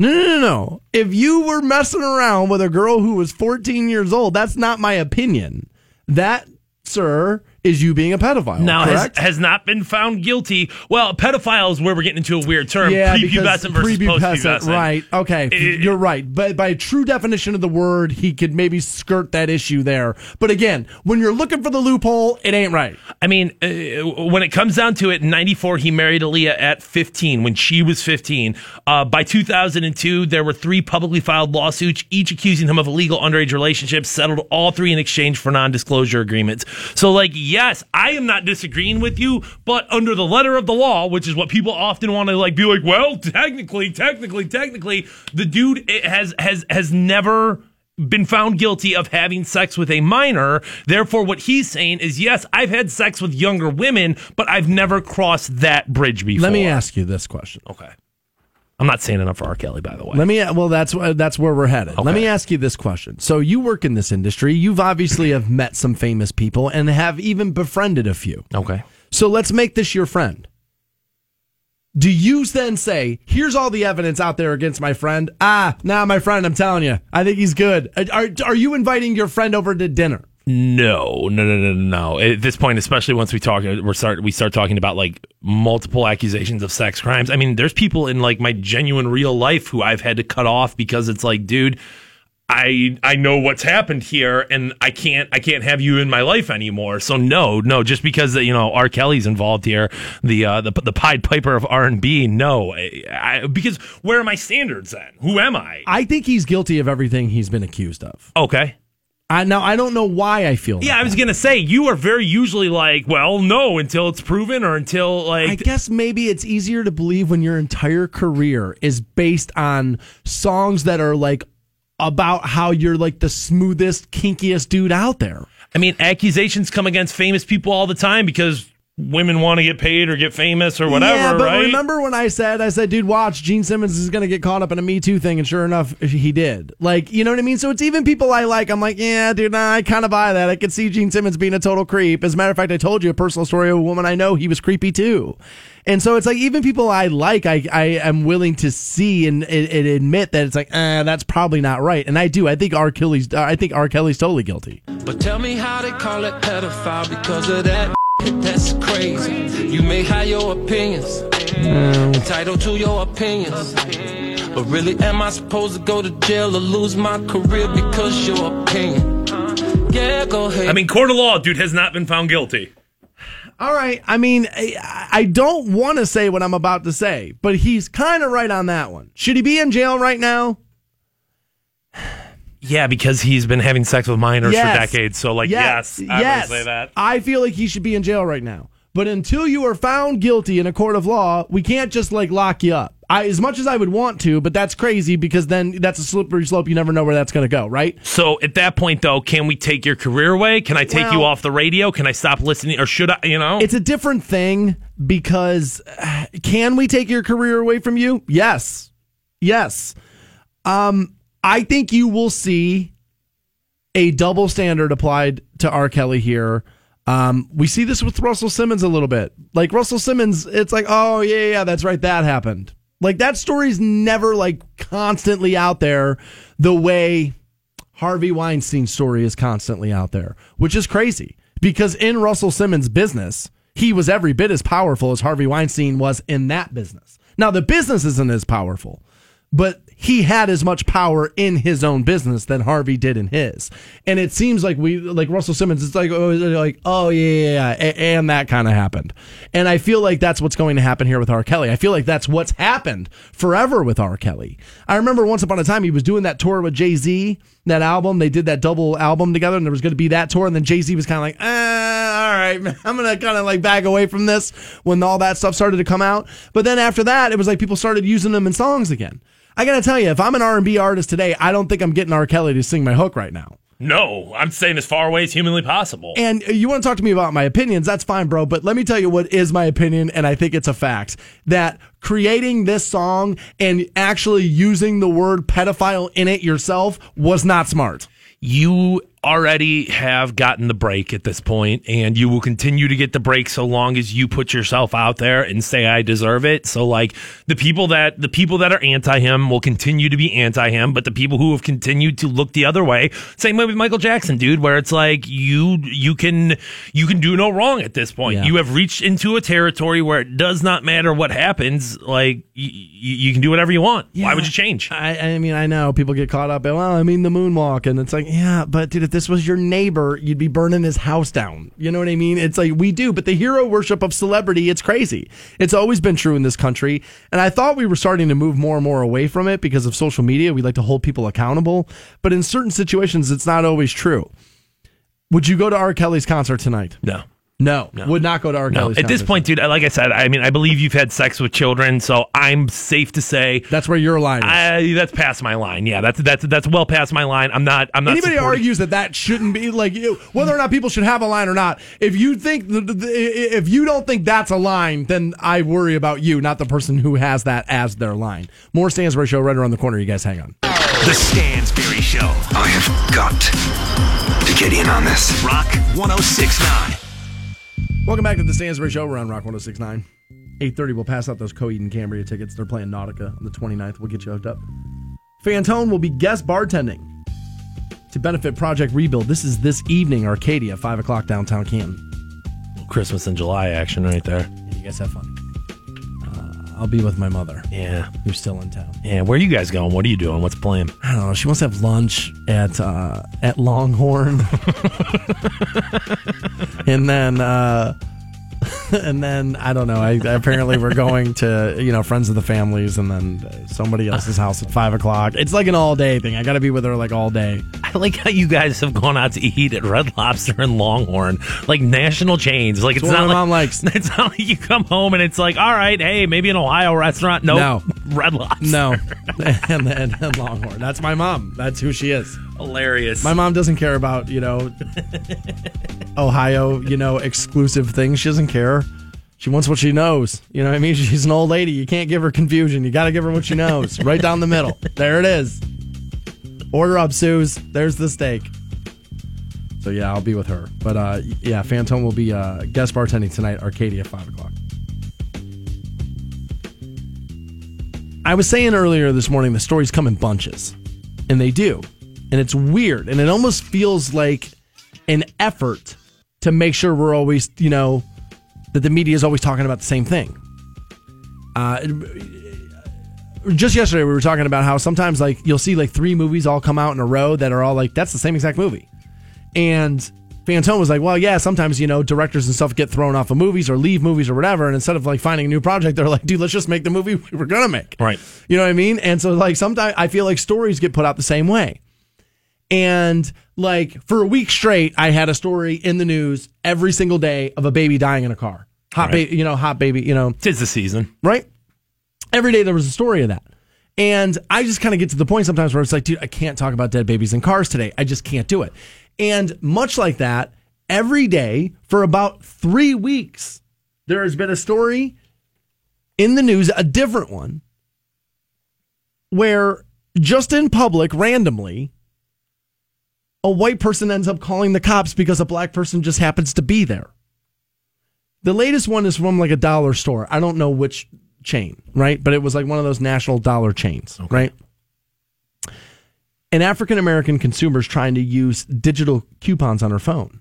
No, no, no, no. If you were messing around with a girl who was 14 years old, that's not my opinion. That, sir, is you being a pedophile. Now has, has not been found guilty. Well, pedophile is where we're getting into a weird term. yeah, prepubescent versus prepubescent, postpubescent. Right. Okay. It- you're right. But by true definition of the word, he could maybe skirt that issue there. But again, when you're looking for the loophole, it ain't right. I mean, uh, when it comes down to it, in 94, he married Aaliyah at 15 when she was 15. Uh, by 2002, there were three publicly filed lawsuits, each accusing him of illegal underage relationships, settled all three in exchange for non disclosure agreements. So, like, yes, I am not disagreeing with you, but under the letter of the law, which is what people often want to like be like, well, technically, technically, technically, the dude eh, has has has never been found guilty of having sex with a minor. Therefore, what he's saying is, yes, I've had sex with younger women, but I've never crossed that bridge before. Let me ask you this question. Okay. I'm not saying enough for R. Kelly, by the way. Let me. Well, that's that's where we're headed. Let me ask you this question. So you work in this industry. You've obviously have met some famous people and have even befriended a few. okay. So let's make this your friend. Do you then say, "Here's all the evidence out there against my friend"? Ah, nah, my friend. I'm telling you, I think he's good. Are are you inviting your friend over to dinner? No, no, no, no, no. At this point, especially once we talk, we're start we start talking about like multiple accusations of sex crimes. I mean, there's people in like my genuine real life who I've had to cut off because it's like, dude, I I know what's happened here, and I can't I can't have you in my life anymore. So no, no, just because you know R. Kelly's involved here, the uh, the the Pied Piper of R and B. No, I, I, because where are my standards then? Who am I? I think he's guilty of everything he's been accused of. Okay. I now I don't know why I feel. Yeah, I was way. gonna say you are very usually like, well, no, until it's proven or until like I guess maybe it's easier to believe when your entire career is based on songs that are like about how you're like the smoothest, kinkiest dude out there. I mean, accusations come against famous people all the time because women want to get paid or get famous or whatever, yeah, but right? remember when I said, I said, dude, watch, Gene Simmons is going to get caught up in a Me Too thing, and sure enough, he did. Like, you know what I mean? So it's even people I like. I'm like, yeah, dude, nah, I kind of buy that. I could see Gene Simmons being a total creep. As a matter of fact, I told you a personal story of a woman I know. He was creepy too. And so it's like even people I like, I, I am willing to see and, and, and admit that it's like, eh, that's probably not right. And I do. I think R. Kelly's. I think R. Kelly's totally guilty. But tell me how they call it pedophile because of that. That's crazy. You may have your opinions, um. entitled to your opinions. But really, am I supposed to go to jail or lose my career because your opinion? Yeah, go ahead. I mean, court of law, dude, has not been found guilty. All right. I mean, I, I don't want to say what I'm about to say, but he's kind of right on that one. Should he be in jail right now? Yeah, because he's been having sex with minors Yes. for decades. So, like, yes, I yes. would say that. I feel like he should be in jail right now. But until you are found guilty in a court of law, we can't just like lock you up. I, as much as I would want to, but that's crazy because then that's a slippery slope. You never know where that's going to go, right? So at that point, though, can we take your career away? Can I take you off the radio? Can I stop listening, or should I? You know, It's a different thing because uh, can we take your career away from you? Yes. Yes. Um, I think you will see a double standard applied to R. Kelly here. Um, we see this with Russell Simmons a little bit. Like Russell Simmons, it's like, oh yeah, yeah, that's right, that happened. Like that story's never like constantly out there the way Harvey Weinstein's story is constantly out there, which is crazy because in Russell Simmons' business, he was every bit as powerful as Harvey Weinstein was in that business. Now, the business isn't as powerful, but he had as much power in his own business than Harvey did in his. And it seems like we, like Russell Simmons, it's like, oh, like, oh yeah, yeah, yeah. and that kind of happened. And I feel like that's what's going to happen here with R. Kelly. I feel like that's what's happened forever with R. Kelly. I remember once upon a time he was doing that tour with Jay Z, that album. They did that double album together, and there was going to be that tour. And then Jay Z was kind of like, eh, all right, I'm going to kind of like back away from this when all that stuff started to come out. But then after that, it was like people started using them in songs again. I got to tell you, if I'm an R&B artist today, I don't think I'm getting R. Kelly to sing my hook right now. no, I'm staying as far away as humanly possible. And you want to talk to me about my opinions, that's fine, bro. But let me tell you what is my opinion, and I think it's a fact that creating this song and actually using the word pedophile in it yourself was not smart. you already have gotten the break at this point and you will continue to get the break so long as you put yourself out there and say I deserve it. So like the people that the people that are anti him will continue to be anti him, but the people who have continued to look the other way, same way with Michael Jackson, dude, where it's like you you can you can do no wrong at this point. Yeah. You have reached into a territory where it does not matter what happens, like y- y- you can do whatever you want. Why would you change? I, I mean, I know people get caught up in, well, I mean, the moonwalk. And it's like, yeah, but dude, if this was your neighbor, you'd be burning his house down. You know what I mean? It's like, we do, but the hero worship of celebrity, it's crazy. It's always been true in this country. And I thought we were starting to move more and more away from it because of social media. We like to hold people accountable. But in certain situations, it's not always true. Would you go to R. Kelly's concert tonight? No. No, would not go to R. No, Kelly's at this point, dude, like I said, I mean, I believe you've had sex with children, so I'm safe to say that's where your line is. I, that's past my line. Yeah, that's that's that's well past my line. I'm not. I'm not. Anybody supporting- argues that that shouldn't be like you, whether or not people should have a line or not. If you think the, the, if you don't think that's a line, then I worry about you, not the person who has that as their line. More Stansbury Show right around the corner. You guys hang on. The Stansbury Show. I have got to get in on this. Rock 1069. Welcome back to the Stansbury Show. We're on Rock 1069. 8.30, we'll pass out those Coheed and Cambria tickets. They're playing Nautica on the 29th. We'll get you hooked up. Fantone will be guest bartending to benefit Project Rebuild. This is this evening, Arcadia, 5 o'clock downtown Canton. Christmas in July action right there. You guys have fun. I'll be with my mother, Yeah, who's still in town. yeah. Where are you guys going? What are you doing? What's playing? I don't know. She wants to have lunch at uh, at Longhorn, and then uh, and then I don't know. I apparently we're going to you know friends of the families, and then somebody else's house at five o'clock. It's like an all day thing. I got to be with her like all day. I like how you guys have gone out to eat at Red Lobster and Longhorn, like national chains. Like it's what not like, mom likes. It's not like you come home and it's like, all right, hey, maybe an Ohio restaurant. Nope. No. Red Lobster. No, and then and Longhorn. That's my mom. That's who she is. hilarious. My mom doesn't care about you know Ohio, you know exclusive things. She doesn't care. She wants what she knows. You know what I mean? She's an old lady. You can't give her confusion. You got to give her what she knows. right down the middle. There it is. Order up, Suze. There's the steak. So yeah, I'll be with her. But uh, yeah, Fantone will be uh, guest bartending tonight, Arcadia, five o'clock. I was saying earlier this morning the stories come in bunches, and they do, and it's weird, and it almost feels like an effort to make sure we're always, you know, that the media is always talking about the same thing. Uh, just yesterday we were talking about how sometimes like you'll see like three movies all come out in a row that are all like that's the same exact movie, and Fantone was like, well, yeah, sometimes you know directors and stuff get thrown off of movies or leave movies or whatever, and instead of like finding a new project, they're like, dude, let's just make the movie we were gonna make, Right. You know what I mean? And so like sometimes I feel like stories get put out the same way. And like for a week straight, I had a story in the news every single day of a baby dying in a car. Hot Right. baby, you know, hot baby, you know, Tis the season. right? Every day there was a story of that. And I just kind of get to the point sometimes where it's like, dude, I can't talk about dead babies in cars today. I just can't do it. And much like that, every day for about three weeks, there has been a story in the news, a different one, where just in public, randomly, a white person ends up calling the cops because a black person just happens to be there. The latest one is from like a dollar store. I don't know which chain, right? But it was like one of those national dollar chains, right? An African American consumer is trying to use digital coupons on her phone.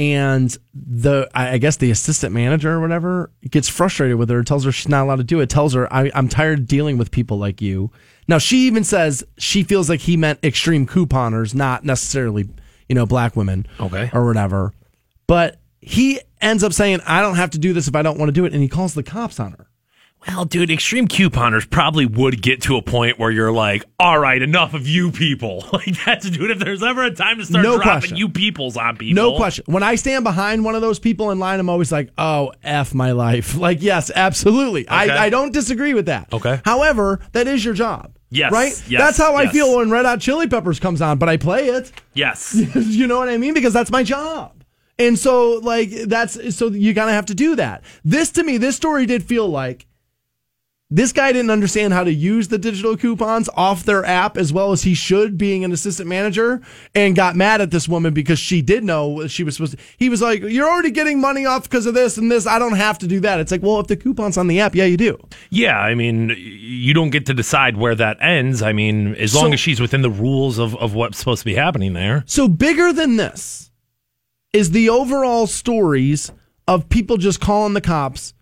And the, I guess the assistant manager or whatever gets frustrated with her, tells her she's not allowed to do it, tells her, I, I'm tired dealing with people like you. Now, she even says she feels like he meant extreme couponers, not necessarily, you know, black women Okay. or whatever. But he ends up saying, I don't have to do this if I don't want to do it. And he calls the cops on her. Well, dude, extreme couponers probably would get to a point where you're like, all right, enough of you people. Like that's dude, if there's ever a time to start No dropping question. you peoples on people. No question. When I stand behind one of those people in line, I'm always like, oh, F my life. Like, yes, absolutely. Okay. I, I don't disagree with that. Okay. However, that is your job. Yes, Right? yes, That's how I feel when Red Hot Chili Peppers comes on, but I play it. Yes. you know what I mean? Because that's my job. And so, like, that's so you kind of have to do that. This to me, this story did feel like this guy didn't understand how to use the digital coupons off their app as well as he should, being an assistant manager, and got mad at this woman because she did know she was supposed to. He was like, You're already getting money off because of this and this. I don't have to do that. It's like, Well, if the coupon's on the app, yeah, you do. Yeah, I mean, you don't get to decide where that ends. I mean, as long So- as she's within the rules of, of what's supposed to be happening there. So bigger than this is the overall stories of people just calling the cops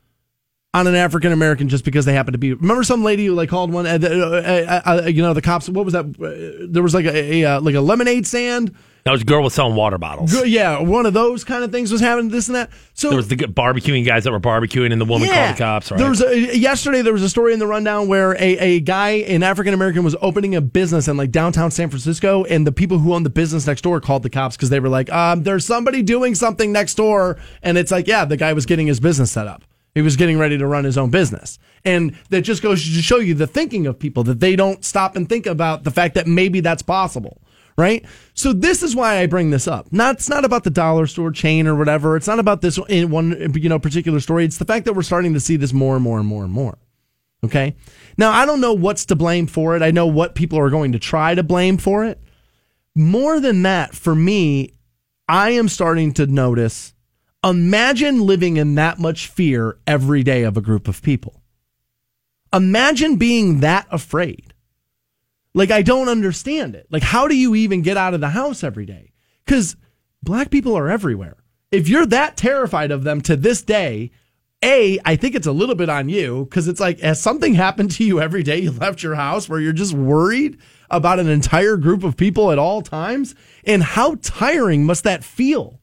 on an African American just because they happen to be. Remember some lady who like called one, uh, uh, uh, uh, you know, the cops. What was that? Uh, there was like a, a uh, like a lemonade stand, That was a girl was selling water bottles. Good- Yeah, one of those kind of things was happening. This and that. So There was the barbecuing guys that were barbecuing, and the woman called the cops. Right? There was a, yesterday. There was a story in the rundown where a, a guy, an African American, was opening a business in like downtown San Francisco, and the people who owned the business next door called the cops because they were like, um, "There's somebody doing something next door," and it's like, yeah, the guy was getting his business set up. He was getting ready to run his own business, and that just goes to show you the thinking of people that they don't stop and think about the fact that maybe that's possible right? So this is why I bring this up. Not it's not about the dollar store chain or whatever. It's not about this in one you know particular story. It's the fact that we're starting to see this more and more and more and more. Okay? Now, I don't know what's to blame for it. I know what people are going to try to blame for it. More than that, for me, I am starting to notice imagine living in that much fear every day of a group of people. Imagine being that afraid. Like, I don't understand it. Like, how do you even get out of the house every day? Because black people are everywhere. If you're that terrified of them to this day, A, I think it's a little bit on you because it's like, has something happened to you every day you left your house where you're just worried about an entire group of people at all times? And how tiring must that feel?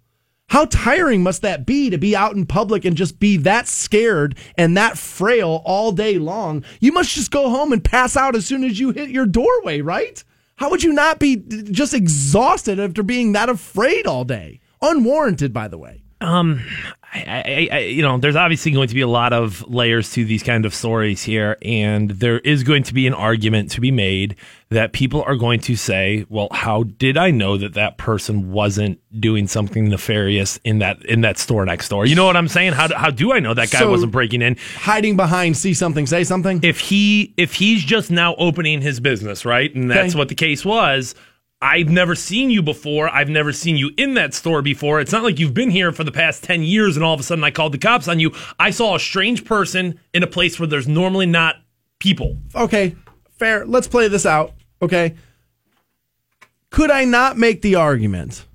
How tiring must that be to be out in public and just be that scared and that frail all day long? You must just go home and pass out as soon as you hit your doorway, right? How would you not be just exhausted after being that afraid all day? Unwarranted, by the way. Um, I, I, I, you know, there's obviously going to be a lot of layers to these kind of stories here, and there is going to be an argument to be made that people are going to say, "Well, how did I know that that person wasn't doing something nefarious in that in that store next door?" You know what I'm saying? How do, how do I know that guy So- wasn't breaking in? Hiding behind see something, say something. If he if he's just now opening his business, right, and that's Okay. what the case was. I've never seen you before. I've never seen you in that store before. It's not like you've been here for the past 10 years and all of a sudden I called the cops on you. I saw a strange person in a place where there's normally not people. okay, fair. Let's play this out. Okay. Could I not make the argument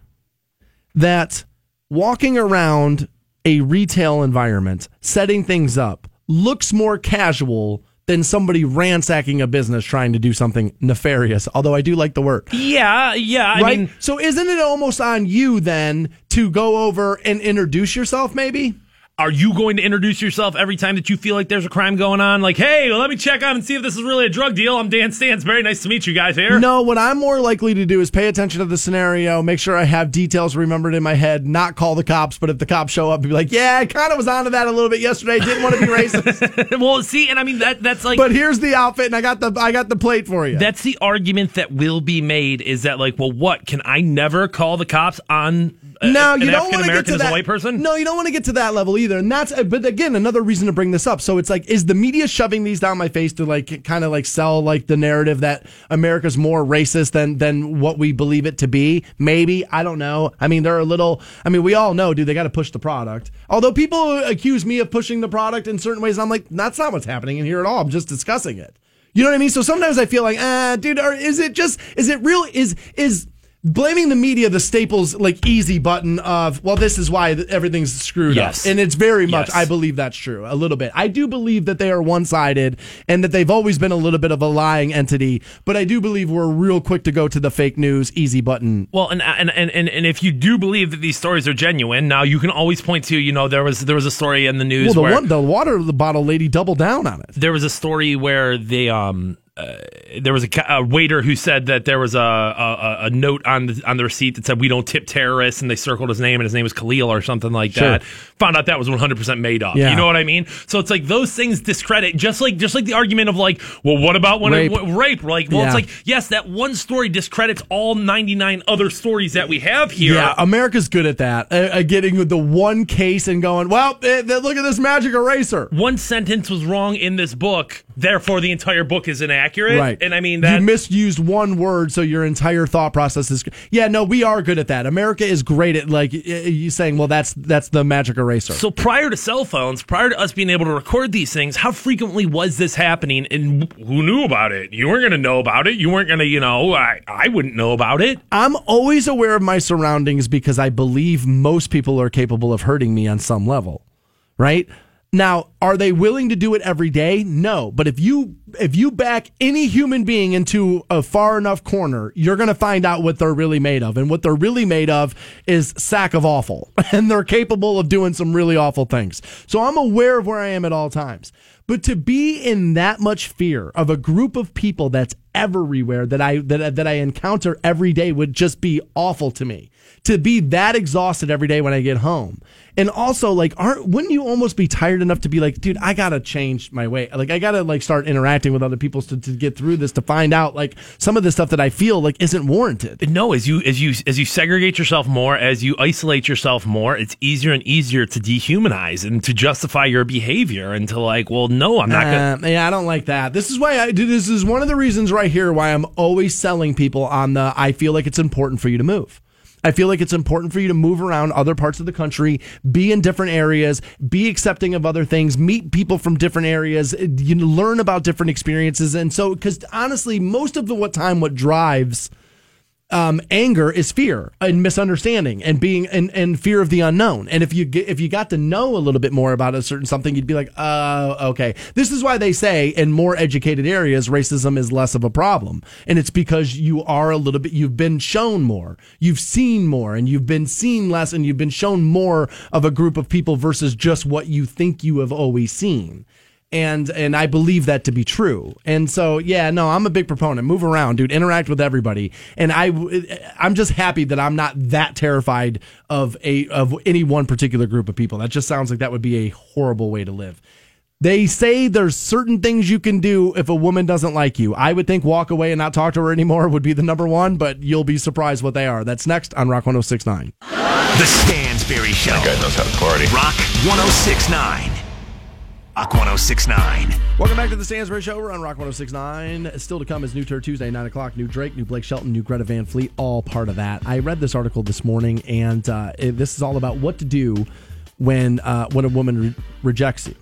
that walking around a retail environment, setting things up, looks more casual than somebody ransacking a business trying to do something nefarious? Although I do like the word. Yeah, yeah. I right? mean, so isn't it almost on you then to go over and introduce yourself maybe? Are you going to introduce yourself every time that you feel like there's a crime going on? Like, hey, well, let me check on and see if this is really a drug deal. I'm Dan Stans. Very nice to meet you guys here. No, what I'm more likely to do is pay attention to the scenario, make sure I have details remembered in my head, not call the cops, but if the cops show up, be like, yeah, I kind of was onto that a little bit yesterday. Didn't want to be racist, well, see, and I mean that that's like but here's the outfit, and I got the I got the plate for you. That's the argument that will be made is that like, well, what can I never call the cops on no, you don't want to get to that. white person? No, you don't want to get to that level either. And that's, but again, another reason to bring this up. So it's like, is the media shoving these down my face to like kind of like sell like the narrative that America's more racist than than what we believe it to be? Maybe I don't know. I mean, they're a little. I mean, we all know, dude. They got to push the product. Although people accuse me of pushing the product in certain ways, I'm like, that's not what's happening in here at all. I'm just discussing it. You know what I mean? So sometimes I feel like, ah, dude, or is it just? Is it real? Is is blaming the media the staples like easy button of well this is why everything's screwed Yes. up and it's very much Yes. i believe that's true a little bit i do believe that they are one-sided and that they've always been a little bit of a lying entity but i do believe we're real quick to go to the fake news easy button Well, and, and and and and if you do believe that these stories are genuine, now you can always point to you know there was there was a story in the news well the where one the water bottle lady doubled down on it there was a story where they um uh, there was a, a waiter who said that there was a, a a note on the on the receipt that said we don't tip terrorists, and they circled his name, and his name was Khalil or something like Sure. that. Found out that was one hundred percent made up. Yeah. You know what I mean? So it's like those things discredit, just like just like the argument of like, well, what about when Rape. it, w- rape? Like, well, Yeah. it's like yes, that one story discredits all ninety nine other stories that we have here. yeah america's good at that uh, uh, getting the one case and going well eh, th- look at this magic eraser One sentence was wrong in this book, therefore the entire book is inaccurate. Right. And I mean that you misused one word, so your entire thought process is. Yeah, no, we are good at that. America is great at like you saying, well, that's that's the magic eraser. So prior to cell phones, prior to us being able to record these things, how frequently was this happening and who knew about it? You weren't going to know about it. You weren't going to, you know, I, I wouldn't know about it. I'm always aware of my surroundings because I believe most people are capable of hurting me on some level, right? Now, are they willing to do it every day? No. But if you if you back any human being into a far enough corner, you're going to find out what they're really made of. And what they're really made of is sack of awful. And they're capable of doing some really awful things. So I'm aware of where I am at all times. But to be in that much fear of a group of people that's everywhere that I that, that I encounter every day would just be awful to me. To be that exhausted every day when I get home. And also like aren't wouldn't you almost be tired enough to be like, dude, I gotta change my way. Like I gotta like start interacting with other people to, to get through this to find out like some of the stuff that I feel like isn't warranted. No, as you as you as you segregate yourself more, as you isolate yourself more, it's easier and easier to dehumanize and to justify your behavior and to like, well, no, I'm not gonna. Uh, yeah, I don't like that. This is why I this is one of the reasons right here why I'm always selling people on the I feel like it's important for you to move. I feel like it's important for you to move around other parts of the country, be in different areas, be accepting of other things, meet people from different areas, you learn about different experiences. And so, because honestly, most of the what time, what drives um, anger is fear and misunderstanding and being and, and fear of the unknown. And if you get, if you got to know a little bit more about a certain something, you'd be like, uh, okay. This is why they say in more educated areas, racism is less of a problem. And it's because you are a little bit, you've been shown more, you've seen more, and you've been seen less, and you've been shown more of a group of people versus just what you think you have always seen and and I believe that to be true. And so yeah, no, I'm a big proponent. Move around, dude. Interact with everybody. And I I'm just happy that I'm not that terrified of a of any one particular group of people. That just sounds like that would be a horrible way to live. They say there's certain things you can do if a woman doesn't like you. I would think walk away and not talk to her anymore would be the number one, but you'll be surprised what they are. That's next on Rock 1069. The Stansbury Show. That guy knows how to party. Rock 1069. Rock 1069. Welcome back to the Stansbury Show. We're on Rock 1069. Still to come is New Turd Tuesday, 9 o'clock. New Drake, new Blake Shelton, new Greta Van Fleet, all part of that. I read this article this morning, and uh, it, this is all about what to do when, uh, when a woman re- rejects you.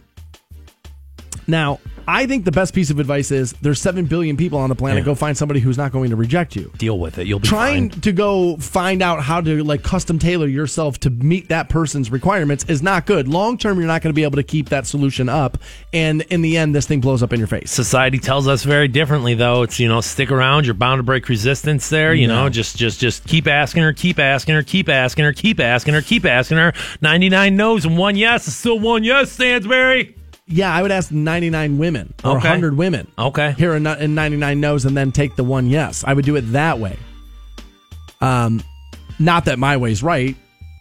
Now, I think the best piece of advice is there's 7 billion people on the planet. Yeah. Go find somebody who's not going to reject you. Deal with it. You'll be Trying fine. to go find out how to like custom tailor yourself to meet that person's requirements is not good. Long term, you're not going to be able to keep that solution up. And in the end, this thing blows up in your face. Society tells us very differently, though. It's you know, stick around. You're bound to break resistance there. You know, just just just keep asking her, keep asking her, keep asking her, keep asking her, keep asking her. Ninety nine no's and one yes is still one yes. Stansbury. Yeah, I would ask 99 women or Okay. 100 women. Okay. Here in, in 99 no's and then take the one yes. I would do it that way. Um, not that my way's right.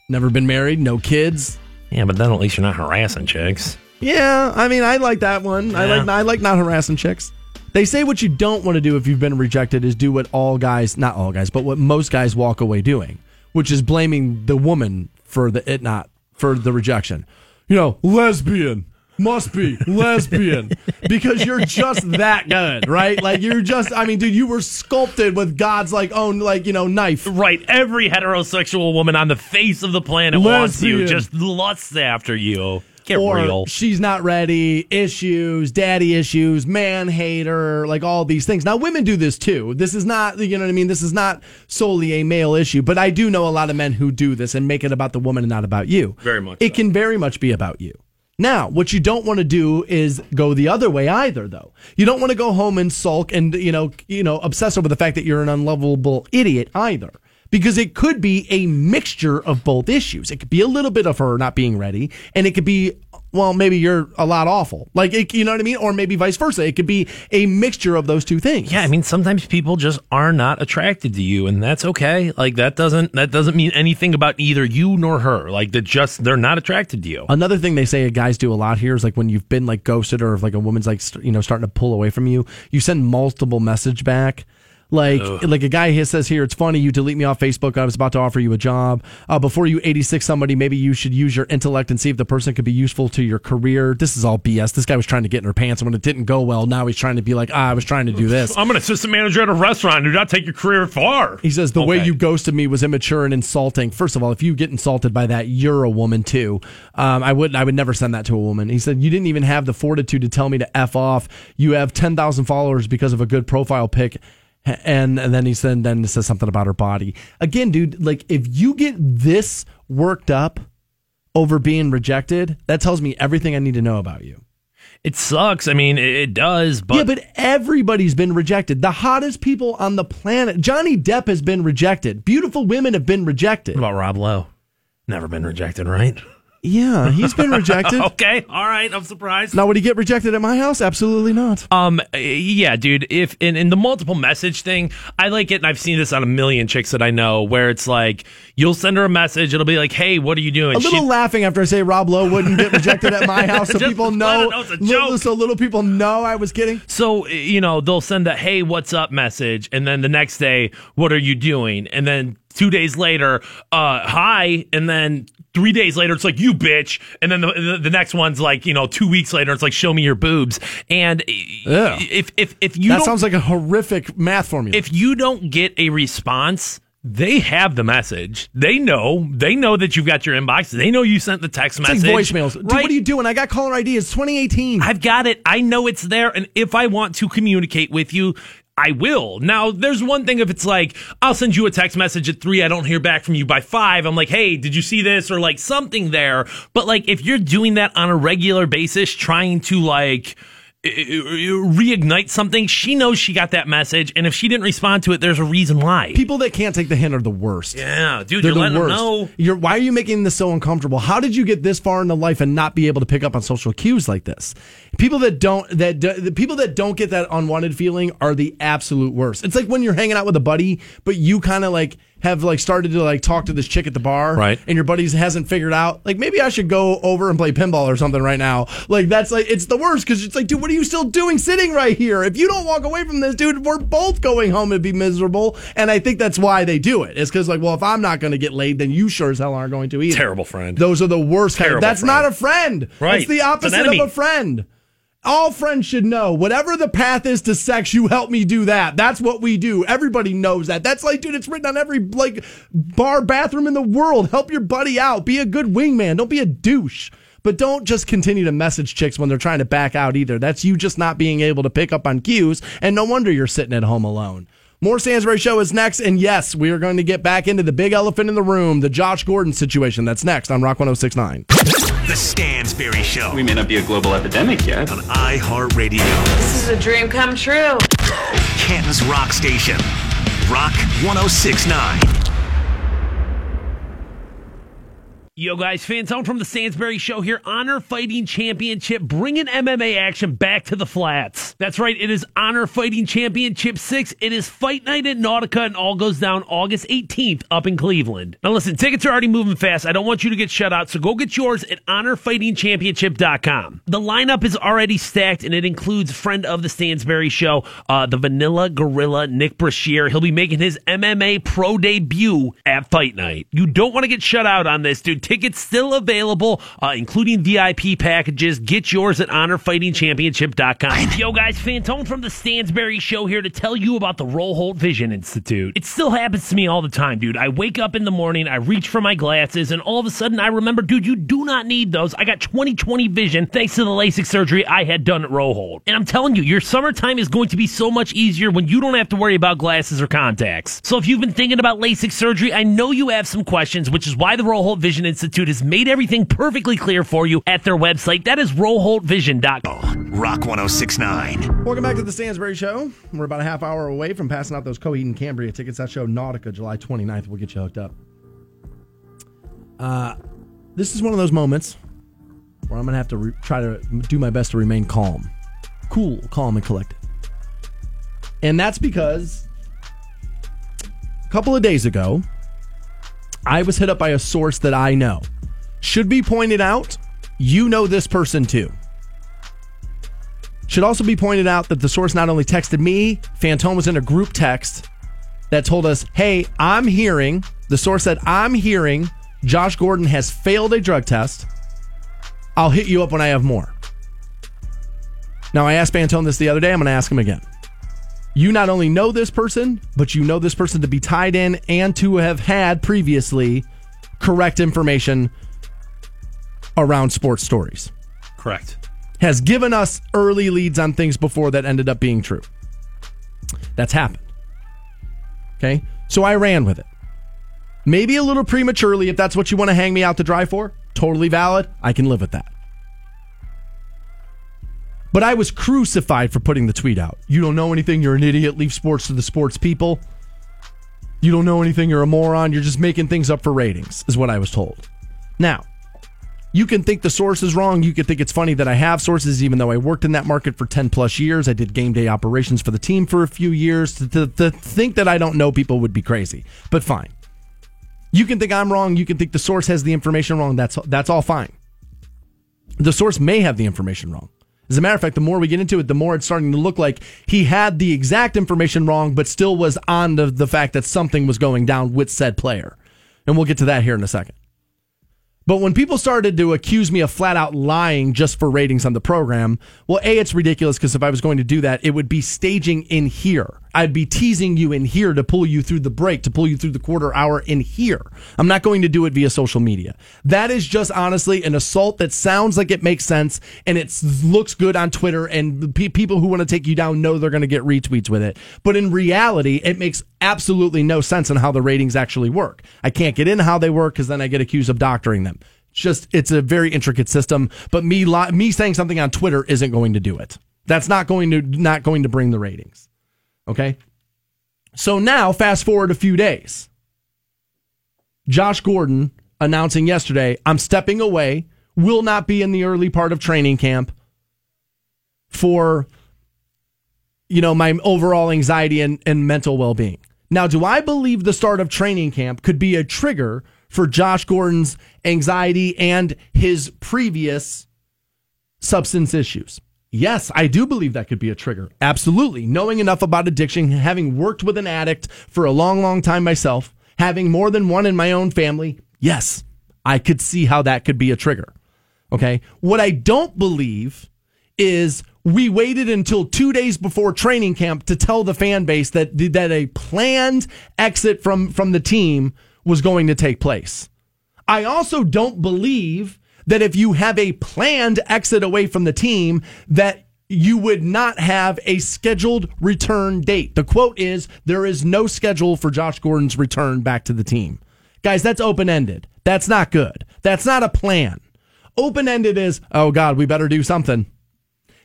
Never been married, no kids. Yeah, but then at least you're not harassing chicks. Yeah, I mean, I like that one. I like I like not harassing chicks. They say what you don't want to do if you've been rejected is do what all guys, not all guys, but what most guys walk away doing, which is blaming the woman for the it not for the rejection. You know, lesbian must be lesbian because you're just that good, right? Like you're just I mean, dude, you were sculpted with God's like own like, you know, knife. Right. Every heterosexual woman on the face of the planet wants you, just lusts after you. Get or real. she's not ready, issues, daddy issues, man hater, like all these things. Now, women do this too. This is not, you know what I mean? This is not solely a male issue, but I do know a lot of men who do this and make it about the woman and not about you. Very much It so. can very much be about you. Now, what you don't want to do is go the other way either, though. You don't want to go home and sulk and you know, you know, obsess over the fact that you're an unlovable idiot either, because it could be a mixture of both issues. It could be a little bit of her not being ready, and it could be, well, maybe you're a lot awful, like it, you know what I mean, or maybe vice versa. It could be a mixture of those two things. Yeah, I mean sometimes people just are not attracted to you and that's okay. Like that doesn't that doesn't mean anything about either you nor her. Like that just they're not attracted to you. Another thing they say guys do a lot here is like when you've been like ghosted or if like a woman's like you know starting to pull away from you, you send multiple message back. Like like a guy here says here, it's funny you delete me off Facebook. I was about to offer you a job. Uh, before you 86 somebody, maybe you should use your intellect and see if the person could be useful to your career. This is all BS. This guy was trying to get in her pants, and when it didn't go well, now he's trying to be like, ah, I was trying to do this. I'm an assistant manager at a restaurant. Do not take your career far. He says the way you ghosted me was immature and insulting. First of all, if you get insulted by that, you're a woman too. Um, I would I would never send that to a woman. He said you didn't even have the fortitude to tell me to f off. You have ten thousand followers because of a good profile pic. And, and then he said then says something about her body. Again, dude, like if you get this worked up over being rejected, that tells me everything I need to know about you. It sucks. I mean, it, it does, but yeah, but everybody's been rejected. The hottest people on the planet. Johnny Depp has been rejected. Beautiful women have been rejected. what about Rob Lowe? Never been rejected, right? Yeah, he's been rejected. okay, all right. I'm surprised. Now, would he get rejected at my house? Absolutely not. Um, yeah, dude. If in, in the multiple message thing, I like it, and I've seen this on a million chicks that I know, where it's like you'll send her a message, it'll be like, "Hey, what are you doing?" A little She- laughing after I say Rob Lowe wouldn't get rejected at my house, so people know, know it's a little- joke. so little people know I was kidding. So, you know, they'll send a hey, what's up message. And then the next day, what are you doing? And then two days later, uh, hi. And then three days later, it's like, you bitch. And then the, the, the next one's like, you know, two weeks later, it's like, show me your boobs. And if, if, if you That don't, sounds like a horrific math formula. if you don't get a response, they have the message. They know. They know that you've got your inbox. They know you sent the text it's like message. voicemails. Dude, what are you doing? I got caller ID. It's 2018. I've got it. I know it's there. And if I want to communicate with you, I will. Now, there's one thing if it's like, I'll send you a text message at three. I don't hear back from you by five. I'm like, hey, did you see this? Or like something there. But like, if you're doing that on a regular basis, trying to like, reignite something, she knows she got that message. And if she didn't respond to it, there's a reason why. People that can't take the hint are the worst. yeah, dude, They're you're the letting them worst. know. You're, why are you making this so uncomfortable? How did you get this far into life and not be able to pick up on social cues like this? People that don't that do, the people that don't get that unwanted feeling are the absolute worst. It's like when you're hanging out with a buddy, but you kind of like have like started to like talk to this chick at the bar, Right. And your buddies hasn't figured out like maybe I should go over and play pinball or something right now. Like that's like it's the worst because it's like, dude, what are you still doing sitting right here? If you don't walk away from this, dude, we're both going home and be miserable. And I think that's why they do it. It's because like, well, if I'm not going to get laid, then you sure as hell aren't going to either. Terrible friend. Those are the worst. kind. Terrible That's friend. not a friend. Right. It's the opposite enemy. of a friend. All friends should know whatever the path is to sex, you help me do that. That's what we do. Everybody knows that. That's like, dude, it's written on every like bar bathroom in the world. Help your buddy out. Be a good wingman. Don't be a douche. But don't just continue to message chicks when they're trying to back out either. That's you just not being able to pick up on cues. And no wonder you're sitting at home alone. More Stansbury Show is next. And yes, we are going to get back into the big elephant in the room, the Josh Gordon situation. That's next on Rock 1069. The Stansbury Show We may not be a global epidemic yet. on iHeartRadio, This is a dream come true. Canton's Rock Station. Rock 1069. Yo, guys, Fantone from the Stansbury Show here. Honor Fighting Championship, bringing MMA action back to the flats. That's right, it is Honor Fighting Championship 6. It is Fight Night at Nautica, and all goes down August 18th up in Cleveland. Now, listen, tickets are already moving fast. I don't want you to get shut out, so go get yours at honorfightingchampionship.com. The lineup is already stacked, and it includes friend of the Stansbury Show, uh, the Vanilla Gorilla, Nick Brashear. He'll be making his MMA pro debut at Fight Night. You don't want to get shut out on this, dude. Tickets still available, uh, including VIP packages. Get yours at honorfightingchampionship.com. Yo, guys, Fantone from the Stansbury Show here to tell you about the Roholt Vision Institute. It still happens to me all the time, dude. I wake up in the morning, I reach for my glasses, and all of a sudden I remember, dude, you do not need those. I got 20/20 vision thanks to the LASIK surgery I had done at Roholt. And I'm telling you, your summertime is going to be so much easier when you don't have to worry about glasses or contacts. So if you've been thinking about LASIK surgery, I know you have some questions, which is why the Roholt Vision Institute has made everything perfectly clear for you at their website. That is roholtvision.com. Rock 1069. Welcome back to the Stansbury Show. We're about a half hour away from passing out those Coheed and Cambria tickets. That show Nautica, July 29th. We'll get you hooked up. Uh, this is one of those moments where I'm going to have to re- try to do my best to remain calm, cool, calm, and collected. And that's because a couple of days ago, I was hit up by a source that I know. Should be pointed out, you know this person too. Should also be pointed out that the source not only texted me, Fantone was in a group text that told us, hey, I'm hearing, the source said, I'm hearing Josh Gordon has failed a drug test. I'll hit you up when I have more. Now, I asked Fantone this the other day. I'm going to ask him again. You not only know this person, but you know this person to be tied in and to have had previously correct information around sports stories Correct. has given us early leads on things before that ended up being true. That's happened. Okay. So I ran with it. Maybe a little prematurely if that's what you want to hang me out to dry for. Totally valid. I can live with that. But I was crucified for putting the tweet out. You don't know anything. You're an idiot. Leave sports to the sports people. You don't know anything. You're a moron. You're just making things up for ratings, is what I was told. Now, you can think the source is wrong. You can think it's funny that I have sources, even though I worked in that market for 10 plus years. I did game day operations for the team for a few years. To, to, to think that I don't know people would be crazy, but fine. You can think I'm wrong. You can think the source has the information wrong. That's, that's all fine. The source may have the information wrong. As a matter of fact, the more we get into it, the more it's starting to look like he had the exact information wrong, but still was on the, the fact that something was going down with said player. And we'll get to that here in a second. But when people started to accuse me of flat out lying just for ratings on the program, well, A, it's ridiculous because if I was going to do that, it would be staging in here. I'd be teasing you in here to pull you through the break, to pull you through the quarter hour in here. I'm not going to do it via social media. That is just honestly an assault that sounds like it makes sense and it looks good on Twitter and pe- people who want to take you down know they're going to get retweets with it. But in reality, it makes absolutely no sense on how the ratings actually work. I can't get in how they work because then I get accused of doctoring them. Just it's a very intricate system, but me me saying something on Twitter isn't going to do it. That's not going to not going to bring the ratings. Okay? So now fast forward a few days. Josh Gordon announcing yesterday, I'm stepping away, will not be in the early part of training camp for you know my overall anxiety and, and mental well-being. Now, do I believe the start of training camp could be a trigger for Josh Gordon's anxiety and his previous substance issues? Yes, I do believe that could be a trigger. Absolutely. Knowing enough about addiction, having worked with an addict for a long, long time myself, having more than one in my own family, yes, I could see how that could be a trigger. Okay. What I don't believe is we waited until two days before training camp to tell the fan base that that a planned exit from from the team was going to take place. I also don't believe that if you have a planned exit away from the team that you would not have a scheduled return date. The quote is there is no schedule for Josh Gordon's return back to the team. Guys, that's open ended. That's not good. That's not a plan. Open ended is, oh God, we better do something.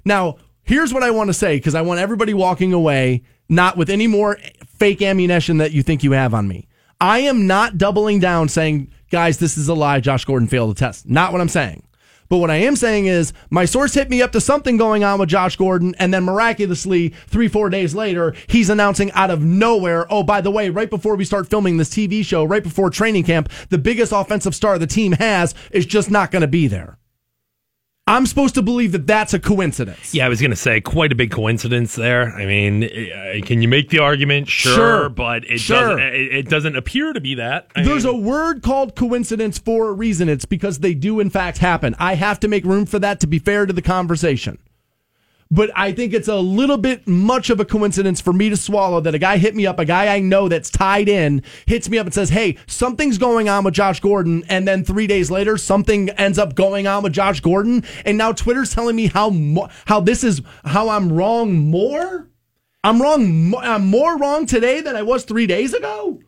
Now, here's what I want to say because I want everybody walking away not with any more fake ammunition that you think you have on me. I am not doubling down saying, guys, this is a lie. Josh Gordon failed the test. Not what I'm saying. But what I am saying is my source hit me up to something going on with Josh Gordon, and then miraculously, three, four days later, he's announcing out of nowhere, oh, by the way, right before we start filming this TV show, right before training camp, the biggest offensive star the team has is just not going to be there. I'm supposed to believe that that's a coincidence. Yeah, I was going to say quite a big coincidence there. I mean, uh, can you make the argument? Sure, Sure. but it Sure. doesn't. It, it doesn't appear to be that. I There's mean, a word called coincidence for a reason. It's because they do, in fact, happen. I have to make room for that to be fair to the conversation. But I think it's a little bit much of a coincidence for me to swallow that a guy hit me up, a guy I know that's tied in, hits me up and says, Hey, something's going on with Josh Gordon. And then three days later, something ends up going on with Josh Gordon. And now Twitter's telling me how, mo- how this is, how I'm wrong more. I'm wrong. mo- I'm more wrong today than I was three days ago.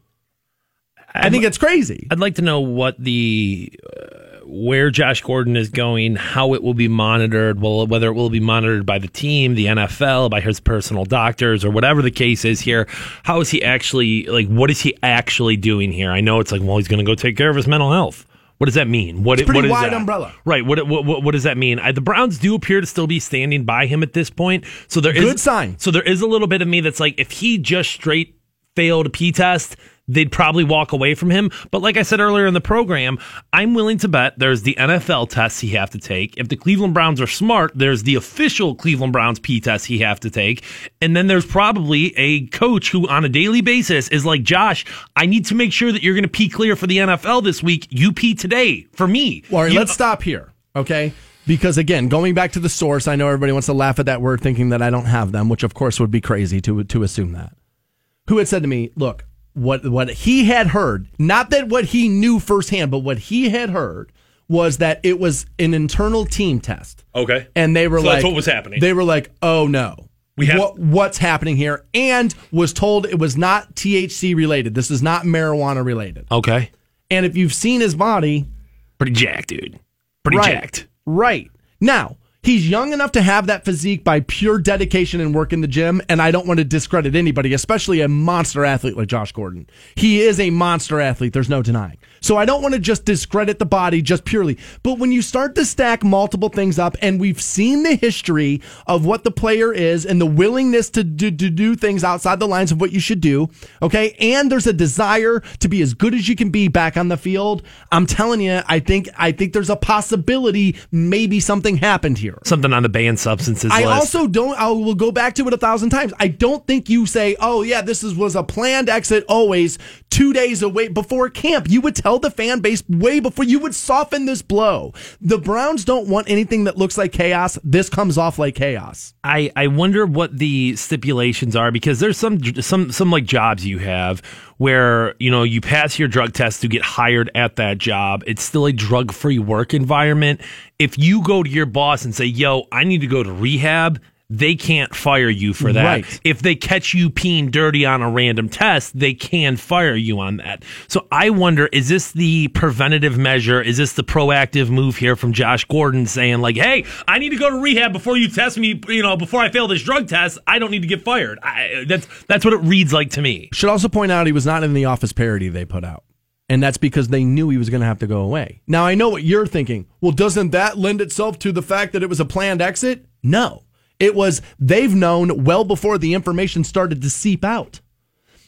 I think it's crazy. I'd like to know what the uh, where Josh Gordon is going, how it will be monitored, well, whether it will be monitored by the team, the NFL, by his personal doctors, or whatever the case is here. How is he actually like? What is he actually doing here? I know it's like, well, he's going to go take care of his mental health. What does that mean? What, It's pretty what is wide that? umbrella. right? What, what what what does that mean? I, the Browns do appear to still be standing by him at this point, so there is Good sign. So there is a little bit of me that's like, if he just straight failed a P test, they'd probably walk away from him. But like I said earlier in the program, I'm willing to bet there's the NFL tests he have to take. If the Cleveland Browns are smart, there's the official Cleveland Browns P test he have to take. And then there's probably a coach who on a daily basis is like, Josh, I need to make sure that you're going to pee clear for the NFL this week. You pee today for me. All right, You- let's stop here, okay? Because again, going back to the source, I know everybody wants to laugh at that word, thinking that I don't have them, which of course would be crazy to to assume that. Who had said to me, "Look, what what he had heard, not that what he knew firsthand, but what he had heard was that it was an internal team test." Okay. and they were So like, that's what was happening. They were like, "Oh no, We have- what, what's happening here?" And was told it was not THC related. This is not marijuana related. Okay. And if you've seen his body, Pretty jacked, dude. Pretty right. jacked. Right. Now, he's young enough to have that physique by pure dedication and work in the gym, and I don't want to discredit anybody, especially a monster athlete like Josh Gordon. He is a monster athlete, there's no denying. So I don't want to just discredit the body just purely. But when you start to stack multiple things up, and we've seen the history of what the player is and the willingness to do, to do things outside the lines of what you should do, okay, and there's a desire to be as good as you can be back on the field, I'm telling you, I think I think there's a possibility maybe something happened here. Something on the banned substances I list. also don't. I will go back to it a thousand times. I don't think you say, "Oh yeah, this is was a planned exit." Always two days away before camp, you would tell the fan base way before you would soften this blow. The Browns don't want anything that looks like chaos. This comes off like chaos. I, I wonder what the stipulations are because there's some some some like jobs you have where you know you pass your drug test to get hired at that job. It's still a drug free work environment. If you go to your boss and say, "Yo, I need to go to rehab," they can't fire you for that. Right. If they catch you peeing dirty on a random test, they can fire you on that. So I wonder, is this the preventative measure? Is this the proactive move here from Josh Gordon saying like, "Hey, I need to go to rehab before you test me, you know, before I fail this drug test, I don't need to get fired." I, that's that's what it reads like to me. Should also point out he was not in the office parody they put out. And that's because they knew he was going to have to go away. Now, I know what you're thinking. Well, doesn't that lend itself to the fact that it was a planned exit? No. It was, they've known well before the information started to seep out.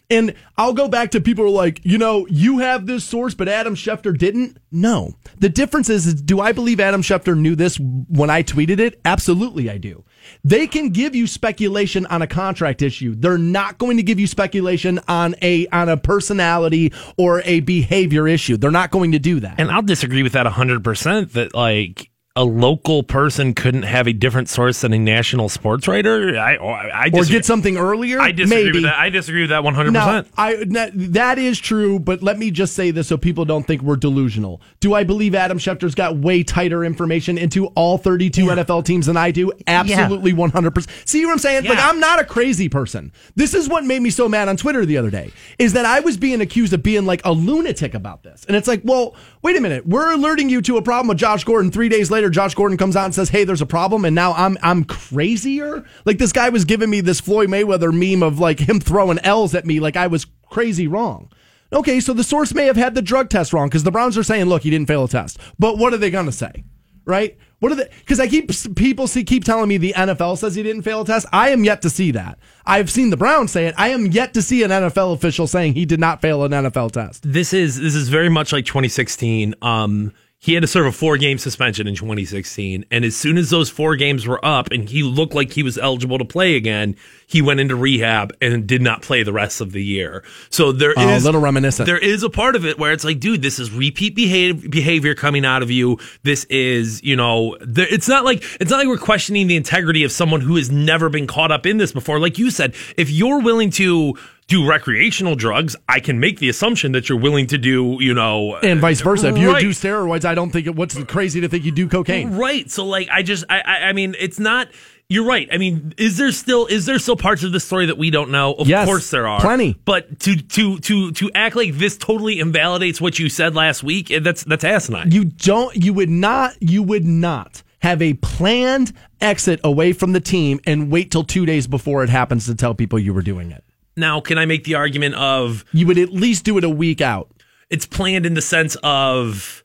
And I'll go back to people who are like, you know, you have this source, but Adam Schefter didn't. No. The difference is, is, do I believe Adam Schefter knew this when I tweeted it? Absolutely, I do. They can give you speculation on a contract issue. They're not going to give you speculation on a on a personality or a behavior issue. They're not going to do that. And I'll disagree with that 100% that like a local person couldn't have a different source than a national sports writer. I, I or disagree. get something earlier. I disagree Maybe. with that. I disagree with that 100%. Now, I that, is true, but let me just say this so people don't think we're delusional. Do I believe Adam Schefter's got way tighter information into all 32 NFL teams than I do? Absolutely 100%. See what I'm saying? Like I'm not a crazy person. This is what made me so mad on Twitter the other day is that I was being accused of being like a lunatic about this. And it's like, well, wait a minute. We're alerting you to a problem with Josh Gordon. 3 days later Josh Gordon comes out and says, "Hey, there's a problem." And now I'm I'm crazier? Like this guy was giving me this Floyd Mayweather meme of like him throwing L's at me like I was crazy wrong. Okay, so the source may have had the drug test wrong because the Browns are saying, look, he didn't fail a test. But what are they going to say? Right? What are they? Because I keep people see keep telling me the NFL says he didn't fail a test. I am yet to see that. I've seen the Browns say it. I am yet to see an NFL official saying he did not fail an NFL test. this is this is very much like 2016. Um, he had to serve a four game suspension in 2016, and as soon as those four games were up, and he looked like he was eligible to play again, he went into rehab and did not play the rest of the year. So there is Oh, a little reminiscent. There is a part of it where it's like, dude, this is repeat behavior, behavior coming out of you. This is, you know, there, it's not like it's not like we're questioning the integrity of someone who has never been caught up in this before. Like you said, if you're willing to do recreational drugs, I can make the assumption that you're willing to do, you know, And vice versa. If you Right. do steroids, I don't think it, what's crazy to think you do cocaine. Right. So like I just I, I I mean it's not you're right. I mean, is there still is there still parts of the story that we don't know? Of Yes, course there are. plenty. But to to to to act like this totally invalidates what you said last week, eh, that's that's asinine. You don't. You would not. You would not have a planned exit away from the team and wait till two days before it happens to tell people you were doing it. Now, can I make the argument of You would at least do it a week out. it's planned in the sense of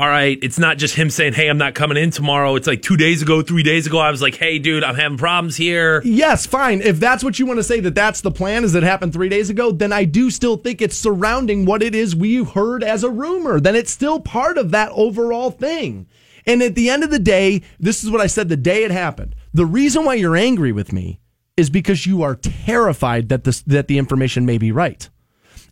all right, it's not just him saying, "Hey, I'm not coming in tomorrow." It's like 2 days ago, 3 days ago I was like, "Hey, dude, I'm having problems here." Yes, fine. If that's what you want to say that that's the plan, is it happened three days ago? Then I do still think it's surrounding what it is we heard as a rumor. Then it's still part of that overall thing. And at the end of the day, this is what I said the day it happened. The reason why you're angry with me is because you are terrified that this that the information may be right.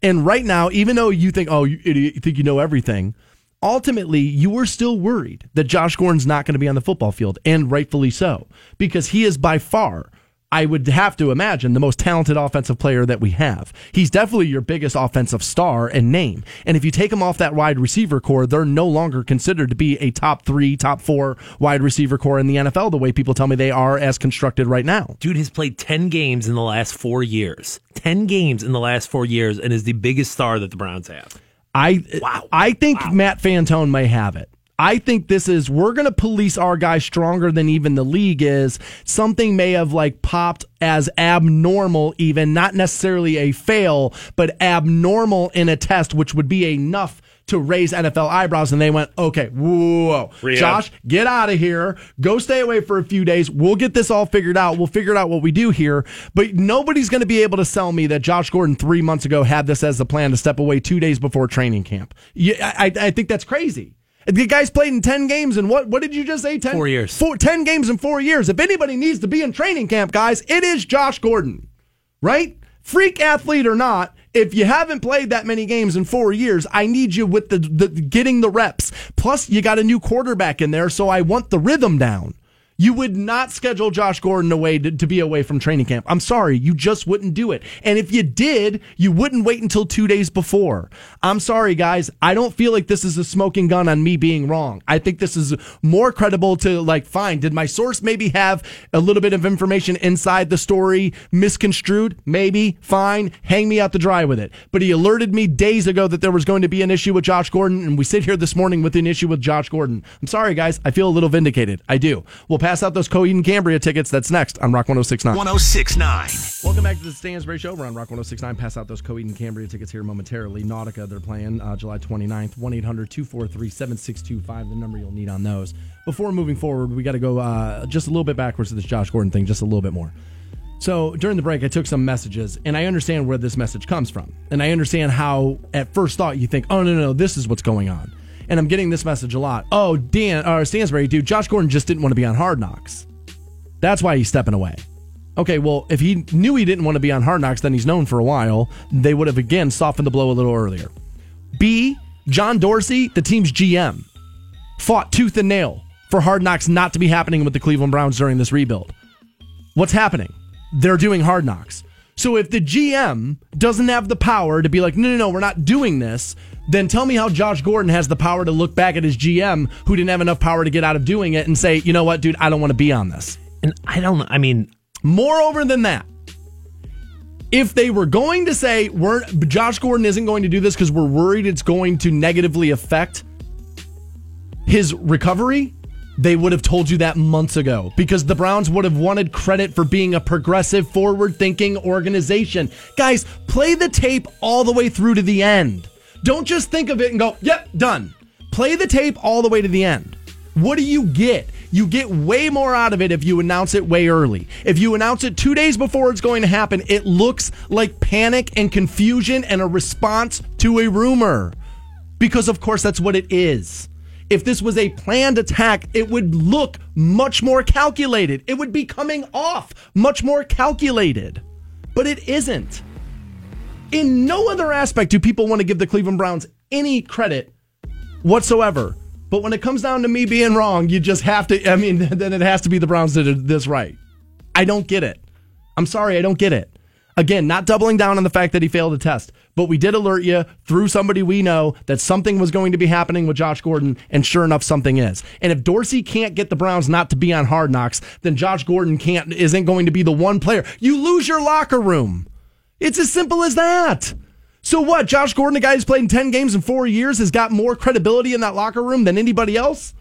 And right now, even though you think, oh, you you think you know everything, ultimately you are still worried that Josh Gordon's not going to be on the football field, and rightfully so, because he is by far, I would have to imagine, the most talented offensive player that we have. He's definitely your biggest offensive star and name. And if you take him off that wide receiver corps, they're no longer considered to be a top three, top four wide receiver corps in the NFL the way people tell me they are as constructed right now. Dude has played 10 games in the last 4 years. 10 games in the last 4 years and is the biggest star that the Browns have. I wow. I think Matt Fantone may have it. I think this is we're going to police our guy stronger than even the league is. Something may have like popped as abnormal, even not necessarily a fail, but abnormal in a test, which would be enough to raise NFL eyebrows. And they went, okay, whoa, Rehab. Josh, get out of here. Go stay away for a few days. We'll get this all figured out. We'll figure out what we do here. But nobody's going to be able to sell me that Josh Gordon three months ago had this as the plan to step away two days before training camp. Yeah, I, I think that's crazy. The guy's played in 10 games in what, what did you just say? 10, Four years. Four, 10 games in four years. If anybody needs to be in training camp, guys, it is Josh Gordon, right? Freak athlete or not, if you haven't played that many games in four years, I need you with the, the getting the reps. Plus, you got a new quarterback in there, so I want the rhythm down. You would not schedule Josh Gordon away to, to, be away from training camp. I'm sorry, you just wouldn't do it. And if you did, you wouldn't wait until two days before. I'm sorry, guys. I don't feel like this is a smoking gun on me being wrong. I think this is more credible to like, fine, did my source maybe have a little bit of information inside the story misconstrued? Maybe, fine, hang me out to dry with it. But he alerted me days ago that there was going to be an issue with Josh Gordon, and we sit here this morning with an issue with Josh Gordon. I'm sorry, guys. I feel a little vindicated. I do. We'll pass out those Coheed and Cambria tickets. That's next on Rock 1069. 1069. Welcome back to the Stansbury Show. We're on Rock 1069. Pass out those Coheed and Cambria tickets here momentarily. Nautica, they're playing uh, July 29th. 1 800 243 7625, the number you'll need on those. Before moving forward, we got to go uh, just a little bit backwards to this Josh Gordon thing, just a little bit more. So during the break, I took some messages, and I understand where this message comes from. And I understand how, at first thought, you think, oh, no, no, no, this is what's going on and I'm getting this message a lot. Oh, Dan or Stansbury, dude, Josh Gordon just didn't want to be on Hard Knocks. That's why he's stepping away. Okay, well, if he knew he didn't want to be on Hard Knocks, then he's known for a while. They would have again softened the blow a little earlier. B, John Dorsey, the team's GM, fought tooth and nail for Hard Knocks not to be happening with the Cleveland Browns during this rebuild. What's happening? They're doing Hard Knocks. So if the GM doesn't have the power to be like, no, no, no, we're not doing this, then tell me how Josh Gordon has the power to look back at his GM who didn't have enough power to get out of doing it and say, you know what, dude, I don't want to be on this. And I don't, I mean, moreover than that, if they were going to say we're Josh Gordon isn't going to do this because we're worried it's going to negatively affect his recovery, they would have told you that months ago because the Browns would have wanted credit for being a progressive, forward thinking organization. Guys, play the tape all the way through to the end. Don't just think of it and go, yep, done. Play the tape all the way to the end. What do you get? You get way more out of it if you announce it way early. If you announce it two days before it's going to happen, it looks like panic and confusion and a response to a rumor. Because, of course, that's what it is. If this was a planned attack, it would look much more calculated. It would be coming off much more calculated. But it isn't. In no other aspect do people want to give the Cleveland Browns any credit whatsoever. But when it comes down to me being wrong, you just have to, I mean, then it has to be the Browns that did this right. I don't get it. I'm sorry, I don't get it. Again, not doubling down on the fact that he failed a test, but we did alert you through somebody we know that something was going to be happening with Josh Gordon, and sure enough, something is. And if Dorsey can't get the Browns not to be on hard knocks, then Josh Gordon can't isn't going to be the one player. You lose your locker room. It's as simple as that. So what? Josh Gordon, a guy who's played in 10 games in four years, has got more credibility in that locker room than anybody else?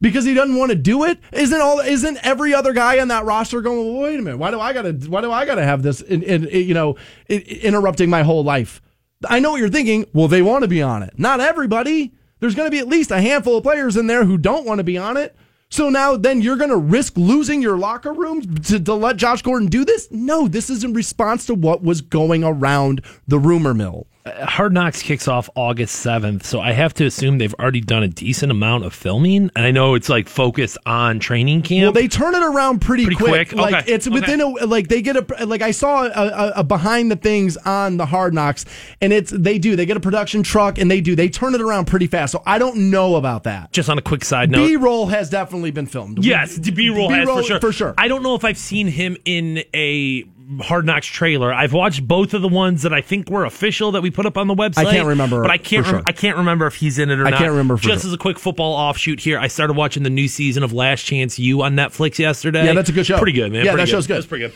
Because he doesn't want to do it? Isn't all isn't every other guy on that roster going, well, wait a minute, why do I gotta why do I gotta have this in you know in, interrupting my whole life? I know what you're thinking. Well, they want to be on it. Not everybody. There's going to be at least a handful of players in there who don't want to be on it. So now then you're going to risk losing your locker room to, to let Josh Gordon do this? No, this is in response to what was going around the rumor mill. Hard Knocks kicks off August 7th, so I have to assume they've already done a decent amount of filming. And I know it's like focused on training camp. Well, they turn it around pretty, Pretty quick. quick? Like Okay. it's within a like they get a like I saw a, a, a behind the things on the Hard Knocks, and it's they do they get a production truck and they do they turn it around pretty fast. So I don't know about that. Just on a quick side note. B roll has definitely been filmed. Yes, B roll has for sure. For sure. I don't know if I've seen him in a Hard Knocks trailer. I've watched both of the ones that I think were official that we put up on the website. I can't remember but I can't. rem- sure. I can't remember if he's in it or I not. can't remember for Just sure. as a quick football offshoot here, I started watching the new season of Last Chance U on Netflix yesterday. Yeah, that's a good show. Pretty good, man. Yeah, Pretty that show's good. That's pretty good.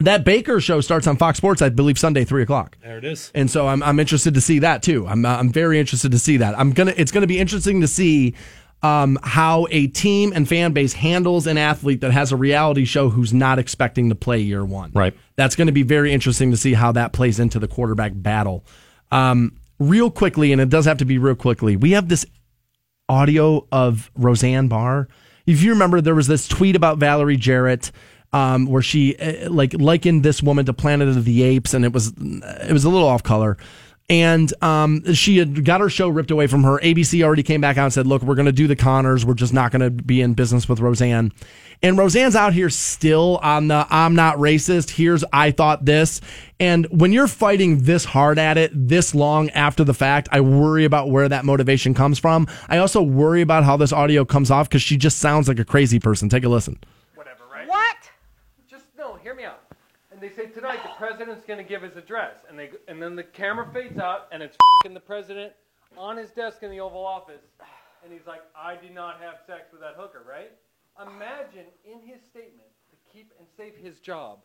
That Baker show starts on Fox Sports, I believe, Sunday three o'clock. There it is. And so I'm, I'm interested to see that too. I'm, I'm very interested to see that. I'm gonna. It's gonna be interesting to see um, how a team and fan base handles an athlete that has a reality show who's not expecting to play year one. Right. That's going to be very interesting to see how that plays into the quarterback battle. Um, real quickly, and it does have to be real quickly. We have this audio of Roseanne Barr. If you remember, there was this tweet about Valerie Jarrett. Um, where she uh, like likened this woman to Planet of the Apes, and it was it was a little off color. And um, she had got her show ripped away from her. ABC already came back out and said, "Look, we're going to do the Connors. We're just not going to be in business with Roseanne." And Roseanne's out here still on the "I'm not racist." Here's I thought this. And when you're fighting this hard at it this long after the fact, I worry about where that motivation comes from. I also worry about how this audio comes off because she just sounds like a crazy person. Take a listen. whatever, right? What? Just no, hear me out. And they say tonight the president's going to give his address, and they and then the camera fades out, and it's fing the president on his desk in the Oval Office, and he's like, "I did not have sex with that hooker," right? Imagine in his statement to keep and save his job,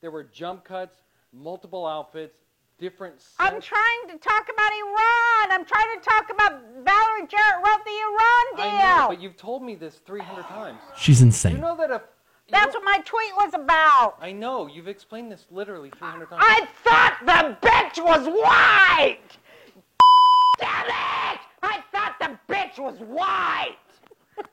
there were jump cuts, multiple outfits, different. I'm trying to talk about Iran. I'm trying to talk about Valerie Jarrett wrote the Iran deal. I know, but you've told me this 300 times. She's insane. You insane. know that a. you That's know- what my tweet was about. I know. You've explained this literally 300 times. I thought the bitch was white. Damn it! I thought the bitch was white.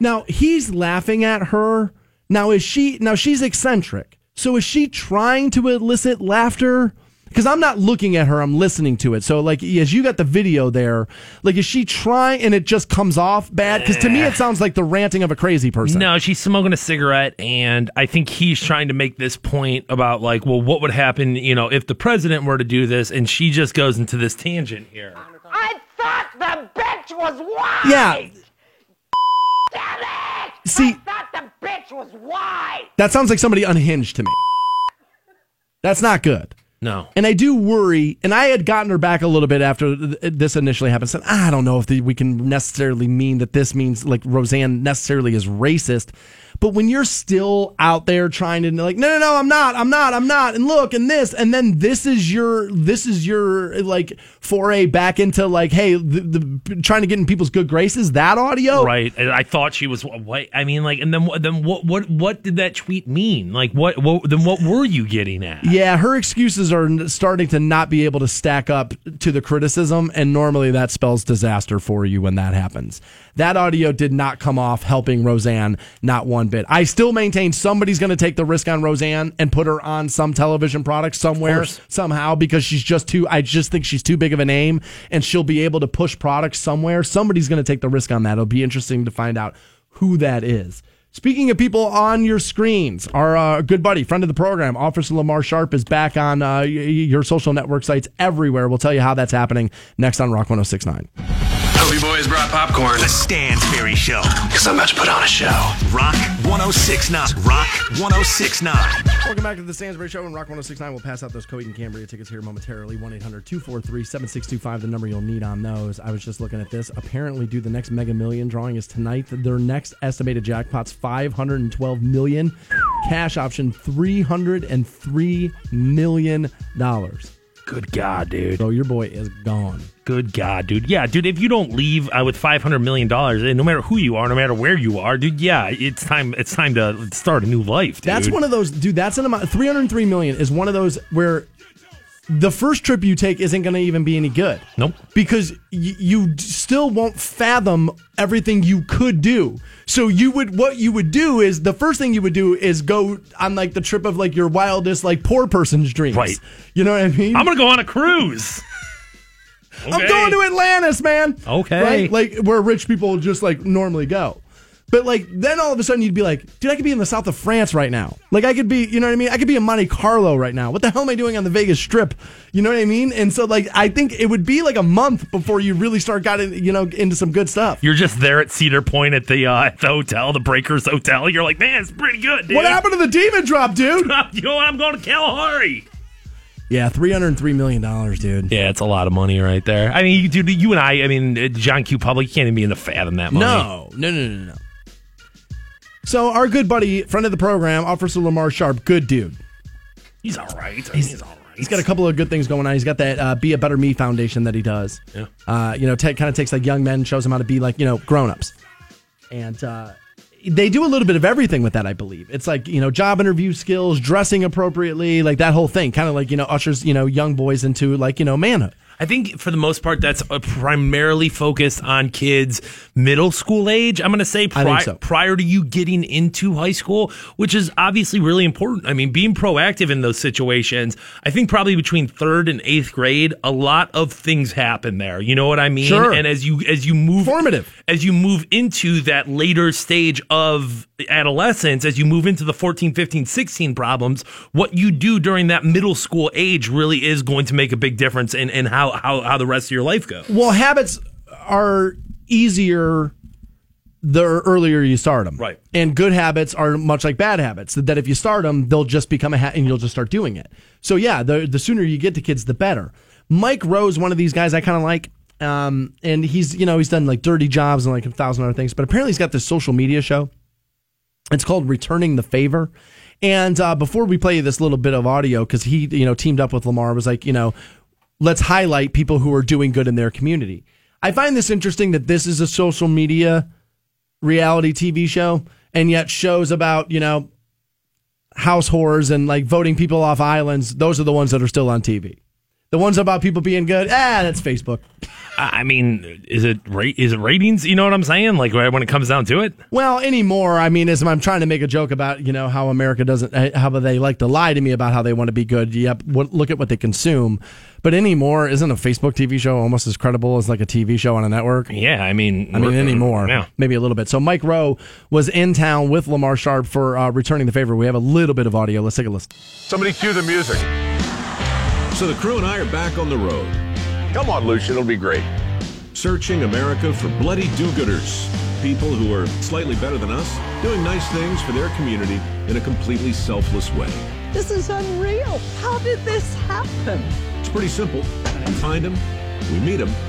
Now he's laughing at her. Now is she now she's eccentric. So is she trying to elicit laughter? Because I'm not looking at her, I'm listening to it. So like as you got the video there, like is she trying and it just comes off bad? Because to me it sounds like the ranting of a crazy person. No, she's smoking a cigarette, and I think he's trying to make this point about like, well, what would happen, you know, if the president were to do this, and she just goes into this tangent here. I thought the bitch was white. Yeah. Damn it! See- I thought the bitch was white. That sounds like somebody unhinged to me. That's not good. No. And I do worry, and I had gotten her back a little bit after th- this initially happened. Said, I don't know if the, we can necessarily mean that this means like Roseanne necessarily is racist. But when you're still out there trying to like, no, no, no, I'm not, I'm not, I'm not, and look, and this, and then this is your, this is your like foray back into like, hey, the, the trying to get in people's good graces. That audio, Right. And I thought she was what I mean, like, and then what? Then what? What? What did that tweet mean? Like, what? What? Then what were you getting at? Yeah, her excuses are starting to not be able to stack up to the criticism, and normally that spells disaster for you when that happens. That audio did not come off helping Roseanne, not one bit. I still maintain somebody's going to take the risk on Roseanne and put her on some television product somewhere, somehow, because she's just too, I just think she's too big of a name and she'll be able to push products somewhere. Somebody's going to take the risk on that. It'll be interesting to find out who that is. Speaking of people on your screens, our uh, good buddy, friend of the program, Officer Lamar Sharp, is back on uh, your social network sites everywhere. We'll tell you how that's happening next on Rock 1069. Hope brought popcorn. The Stansbury Show. Because I'm about to put on a show. Rock 1069. Rock 1069. Welcome back to the Stansbury Show and Rock 1069. We'll pass out those Coheed and Cambria tickets here momentarily. 1 800 243 7625, the number you'll need on those. I was just looking at this. Apparently, due the next Mega Million drawing is tonight. Their next estimated jackpot's 512 million. Cash option $303 million. Good God, dude. So your boy is gone. Good God, dude. Yeah, dude. If you don't leave uh, with five hundred million dollars, no matter who you are, no matter where you are, dude. Yeah, it's time. It's time to start a new life. Dude. That's one of those, dude. That's an amount. Three hundred three million is one of those where the first trip you take isn't going to even be any good. Nope. Because y- you still won't fathom everything you could do. So you would, what you would do is the first thing you would do is go on like the trip of like your wildest like poor person's dreams. Right. You know what I mean? I'm gonna go on a cruise. I'm going to Atlantis, man. Okay. Right? Like where rich people just like normally go. But like then all of a sudden you'd be like, dude, I could be in the south of France right now. Like I could be, you know what I mean? I could be in Monte Carlo right now. What the hell am I doing on the Vegas Strip? You know what I mean? And so like I think it would be like a month before you really start getting, you know, into some good stuff. You're just there at Cedar Point at the uh, at the hotel, the Breakers Hotel. You're like, man, it's pretty good, dude. What happened to the demon drop, dude? you know what? I'm going to Kalahari. Yeah, three hundred three million dollars, dude. Yeah, it's a lot of money right there. I mean, you, dude, you and I, I mean, uh, John Q. Public, you can't even be in the fathom that money. No, no, no, no, no. So our good buddy, friend of the program, Officer Lamar Sharp, good dude. He's all right. He's, all right. He's got a couple of good things going on. He's got that uh, Be a Better Me Foundation that he does. Yeah. Uh, you know, t- kind of takes like young men, shows them how to be like, you know, grown ups. And uh, they do a little bit of everything with that, I believe. It's like, you know, job interview skills, dressing appropriately, like that whole thing. Kind of like, you know, ushers, you know, young boys into like, you know, manhood. I think for the most part, that's uh, primarily focused on kids middle school age. I'm going to say pri- so. prior to you getting into high school, which is obviously really important. I mean, being proactive in those situations, I think probably between third and eighth grade, a lot of things happen there. You know what I mean? Sure. And as you as you move Formative. as you move into that later stage of adolescence, as you move into the 14, 15, 16 problems, what you do during that middle school age really is going to make a big difference in, in how, how, how the rest of your life goes. Well, habits are easier the earlier you start them. Right. And good habits are much like bad habits. That if you start them, they'll just become a habit and you'll just start doing it. So yeah, the the sooner you get to kids, the better. Mike Rowe, one of these guys I kind of like. Um, and he's you know he's done like dirty jobs and like a thousand other things, but apparently he's got this social media show. It's called Returning the Favor. And uh, before we play this little bit of audio, because he you know teamed up with Lamar, was like you know let's highlight people who are doing good in their community. I find this interesting that this is a social media reality TV show, and yet shows about, you know, house whores and like voting people off islands, those are the ones that are still on TV. The ones about people being good, ah, that's Facebook. I I mean, is it ra- is it ratings? You know what I'm saying? Like when it comes down to it. Well, anymore, I mean, as I'm trying to make a joke about, you know, how America doesn't, eh, how they like to lie to me about how they want to be good. Yep, look at what they consume. But anymore, isn't a Facebook TV show almost as credible as like a TV show on a network? Yeah, I mean, I mean, anymore. Yeah. Maybe a little bit. So Mike Rowe was in town with Lamar Sharp for uh, returning the favor. We have a little bit of audio. Let's take a listen. Somebody cue the music. So the crew and I are back on the road, Come on, Lucian, it'll be great. searching America for bloody do-gooders, people who are slightly better than us, doing nice things for their community in a completely selfless way. This is unreal. How did this happen? It's pretty simple. We find them, we meet them,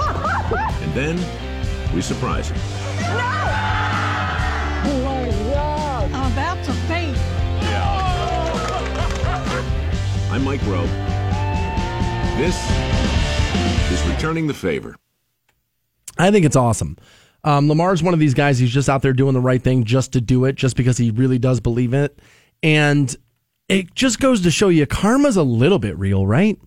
and then we surprise them. Oh my God. Oh, that's a faith. I'm Mike Rowe. This is Returning the Favor. I think it's awesome. Um, Lamar's one of these guys. He's just out there doing the right thing just to do it, just because he really does believe it. And it just goes to show you karma's a little bit real, right?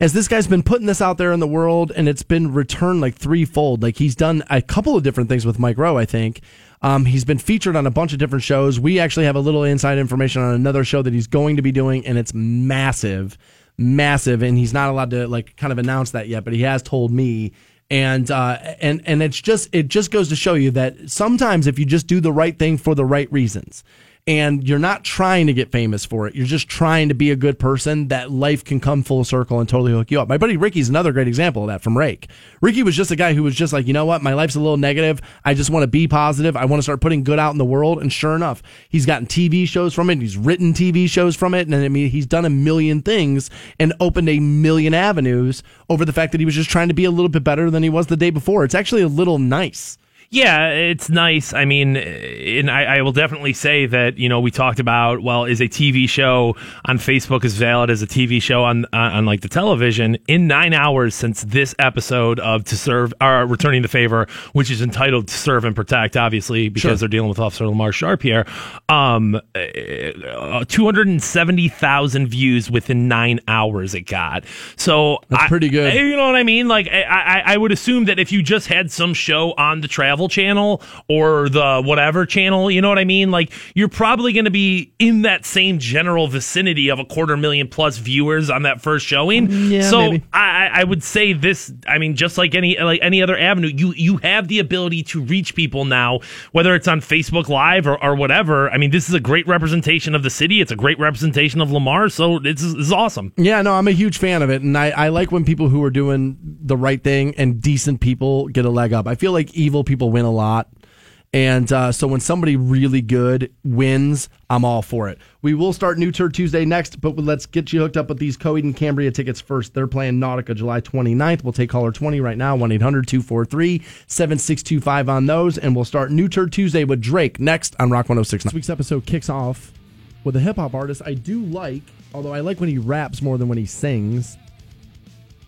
As this guy's been putting this out there in the world and it's been returned like threefold. Like he's done a couple of different things with Mike Rowe, I think. Um, he's been featured on a bunch of different shows. We actually have a little inside information on another show that he's going to be doing, and it's massive, massive. And he's not allowed to like kind of announce that yet, but he has told me and uh, and and it's just it just goes to show you that sometimes if you just do the right thing for the right reasons and you're not trying to get famous for it. You're just trying to be a good person that life can come full circle and totally hook you up. My buddy ricky's another great example of that from rake. Ricky was just a guy who was just like you know what? My life's a little negative. I just want to be positive. I want to start putting good out in the world. And sure enough he's gotten tv shows from it. He's written tv shows from it. And i mean he's done a million things and opened a million avenues over the fact that he was just trying to be a little bit better than he was the day before. It's actually a little nice Yeah, it's nice. I mean, and I, I will definitely say that you know we talked about well, is a TV show on Facebook as valid as a TV show on on, on like the television? In nine hours since this episode of To Serve or Returning the Favor, which is entitled To Serve and Protect, obviously because Sure. they're dealing with Officer Lamar Sharp here. Um, two hundred and seventy thousand views within nine hours. It got so That's I- pretty good. You know what I mean? Like I, I, I would assume that if you just had some show on the Travel Channel or the whatever channel, you know what I mean? Like you're probably going to be in that same general vicinity of a quarter million plus viewers on that first showing. Mm, yeah, so maybe. I, I would say this. I mean, just like any like any other avenue, you you have the ability to reach people now, whether it's on Facebook Live or, or whatever. I mean, this is a great representation of the city. It's a great representation of Lamar. So it's, it's awesome. Yeah, no, I'm a huge fan of it, and I, I like when people who are doing the right thing and decent people get a leg up. I feel like evil people win a lot, And uh, so when somebody really good wins, I'm all for it. We will start New Turd Tuesday next, but let's get you hooked up with these Coheed and Cambria tickets first. They're playing Nautica July 29th. We'll take caller 20 right now, 1 800 243 7625 on those. And we'll start New Turd Tuesday with Drake next on Rock 106. This week's episode kicks off with a hip hop artist I do like, although I like when he raps more than when he sings.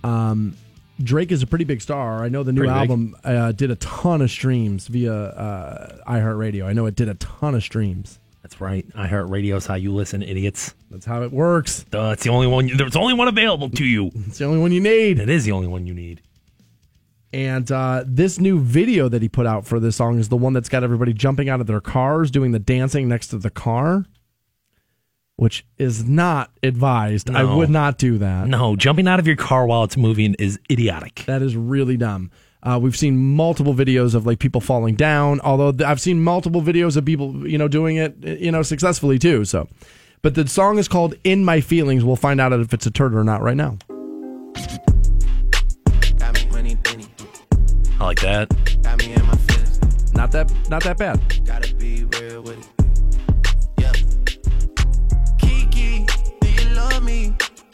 Um, Drake is a pretty big star. I know the new Pretty album uh, did a ton of streams via uh, iHeartRadio. I know it did a ton of streams. That's right. iHeartRadio's how you listen, idiots. That's how it works. Duh, it's the only one. There's only one available to you. It's the only one you need. It is the only one you need. And uh, this new video that he put out for this song is the one that's got everybody jumping out of their cars, doing the dancing next to the car, which is not advised. I would not do that. No, jumping out of your car while it's moving is idiotic. That is really dumb. Uh, we've seen multiple videos of like people falling down. Although th- I've seen multiple videos of people, you know, doing it, you know, successfully too. So, but the song is called "In My Feelings." We'll find out if it's a turd or not right now. I like that. Got me in my. Not that, not that bad.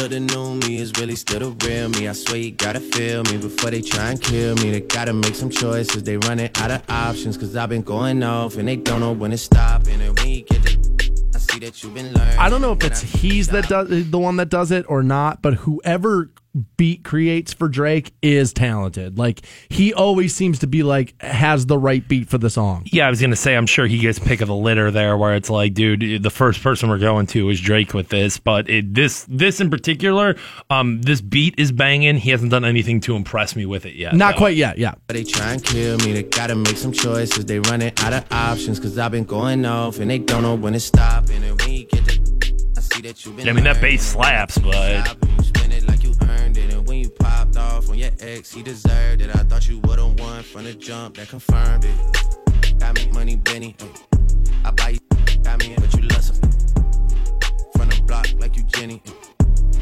Look, the new me is really still the real me. I swear you gotta feel me before they try and kill me. They gotta make some choices. They running out of options. Cause I've been going off and they don't know when to stop. And when you get the, I see that you've been learning. I don't know if it's he's that does the one that does it or not, but whoever beat creates for Drake is talented. Like he always seems to be like has the right beat for the song. Yeah, I was gonna say I'm sure he gets pick of the litter there, where it's like, dude, the first person we're going to is Drake with this, but it, this this in particular, um, this beat is banging. He hasn't done anything to impress me with it yet. Not though. quite yet, yeah. But they try and kill me. They gotta make some choices. They running out of options. Cause I've been going off and they don't know when to stop. And then when you get the, I see that you've been I mean, that bass slaps, but Earned it. And when you popped off on your ex, he deserved it. I thought you would've won from the jump that confirmed it. Got me money, Benny. I buy you, got me, but you love some. From the block like you Jenny.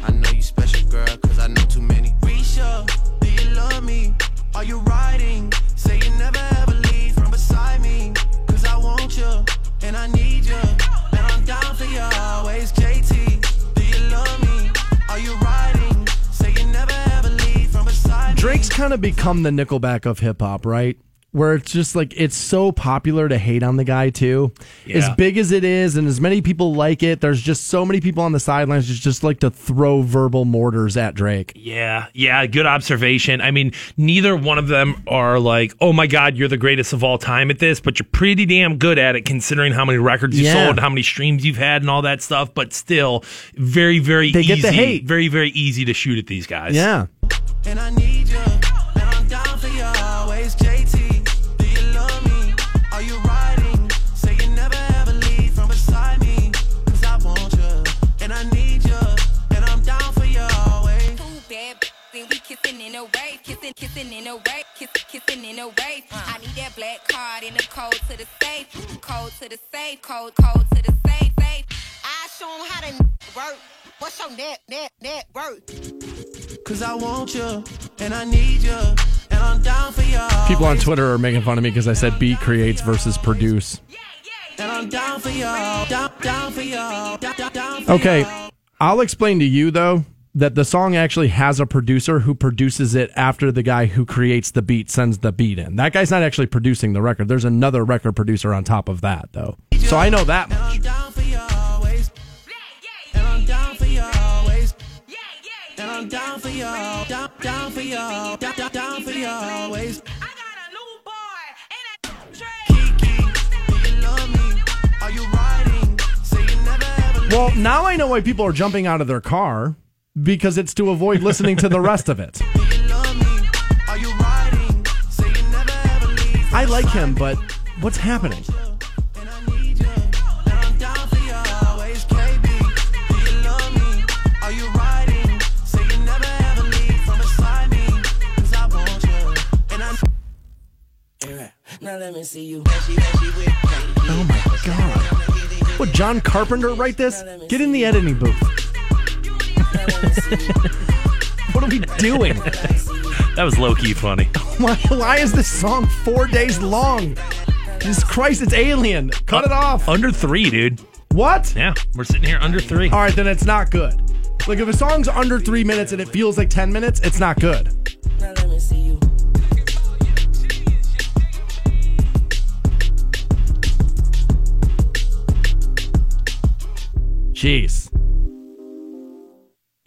I know you special, girl, cause I know too many. Risha, do you love me? Are you riding? Say you never ever leave from beside me. Cause I want you, and I need you. And I'm down for you always, JT. Do you love me? Are you riding? Drake's kind of become the Nickelback of hip hop, right? Where it's just like it's so popular to hate on the guy too. Yeah. As big as it is, and as many people like it, there's just so many people on the sidelines just just like to throw verbal mortars at Drake. Yeah, yeah, good observation. I mean, neither one of them are like, oh my God, you're the greatest of all time at this, but you're pretty damn good at it considering how many records you Yeah. sold, how many streams you've had, and all that stuff. But still, very, very They easy. get the hate. Very, very easy to shoot at these guys. Yeah. And I need kissing, kissing in a wave, kiss, kissing in a wave. I need that black card in the code to the safe, code to the safe, code, code to the safe, safe. I show 'em how to work. What's your net, net, net worth? Cause I want you, and I need you, and I'm down for you. People on Twitter are making fun of me because I said beat creates versus produce. And I'm down for you, down, down for you, down, down, down for Okay. I'll explain to you though that the song actually has a producer who produces it after the guy who creates the beat sends the beat in. That guy's not actually producing the record. There's another record producer on top of that though. So I know that much. I'm down for you always. And I'm down for you always. And I'm down for you, down, down for you, down, down, down for you always. Kiki, do you love me? Are you riding? Say you never ever leave. Well, now I know why people are jumping out of their car because it's to avoid listening to the rest of it. I like him, but what's happening? Oh my god. Would John Carpenter write this? Get in the editing booth. what are we doing? That was low key funny. Why, why is this song four days long? Jesus Christ, it's alien. Cut it off. Under three, dude. What? Yeah, we're sitting here under three. All right, then it's not good. Like if a song's under three minutes and it feels like 10 minutes, it's not good. Jeez.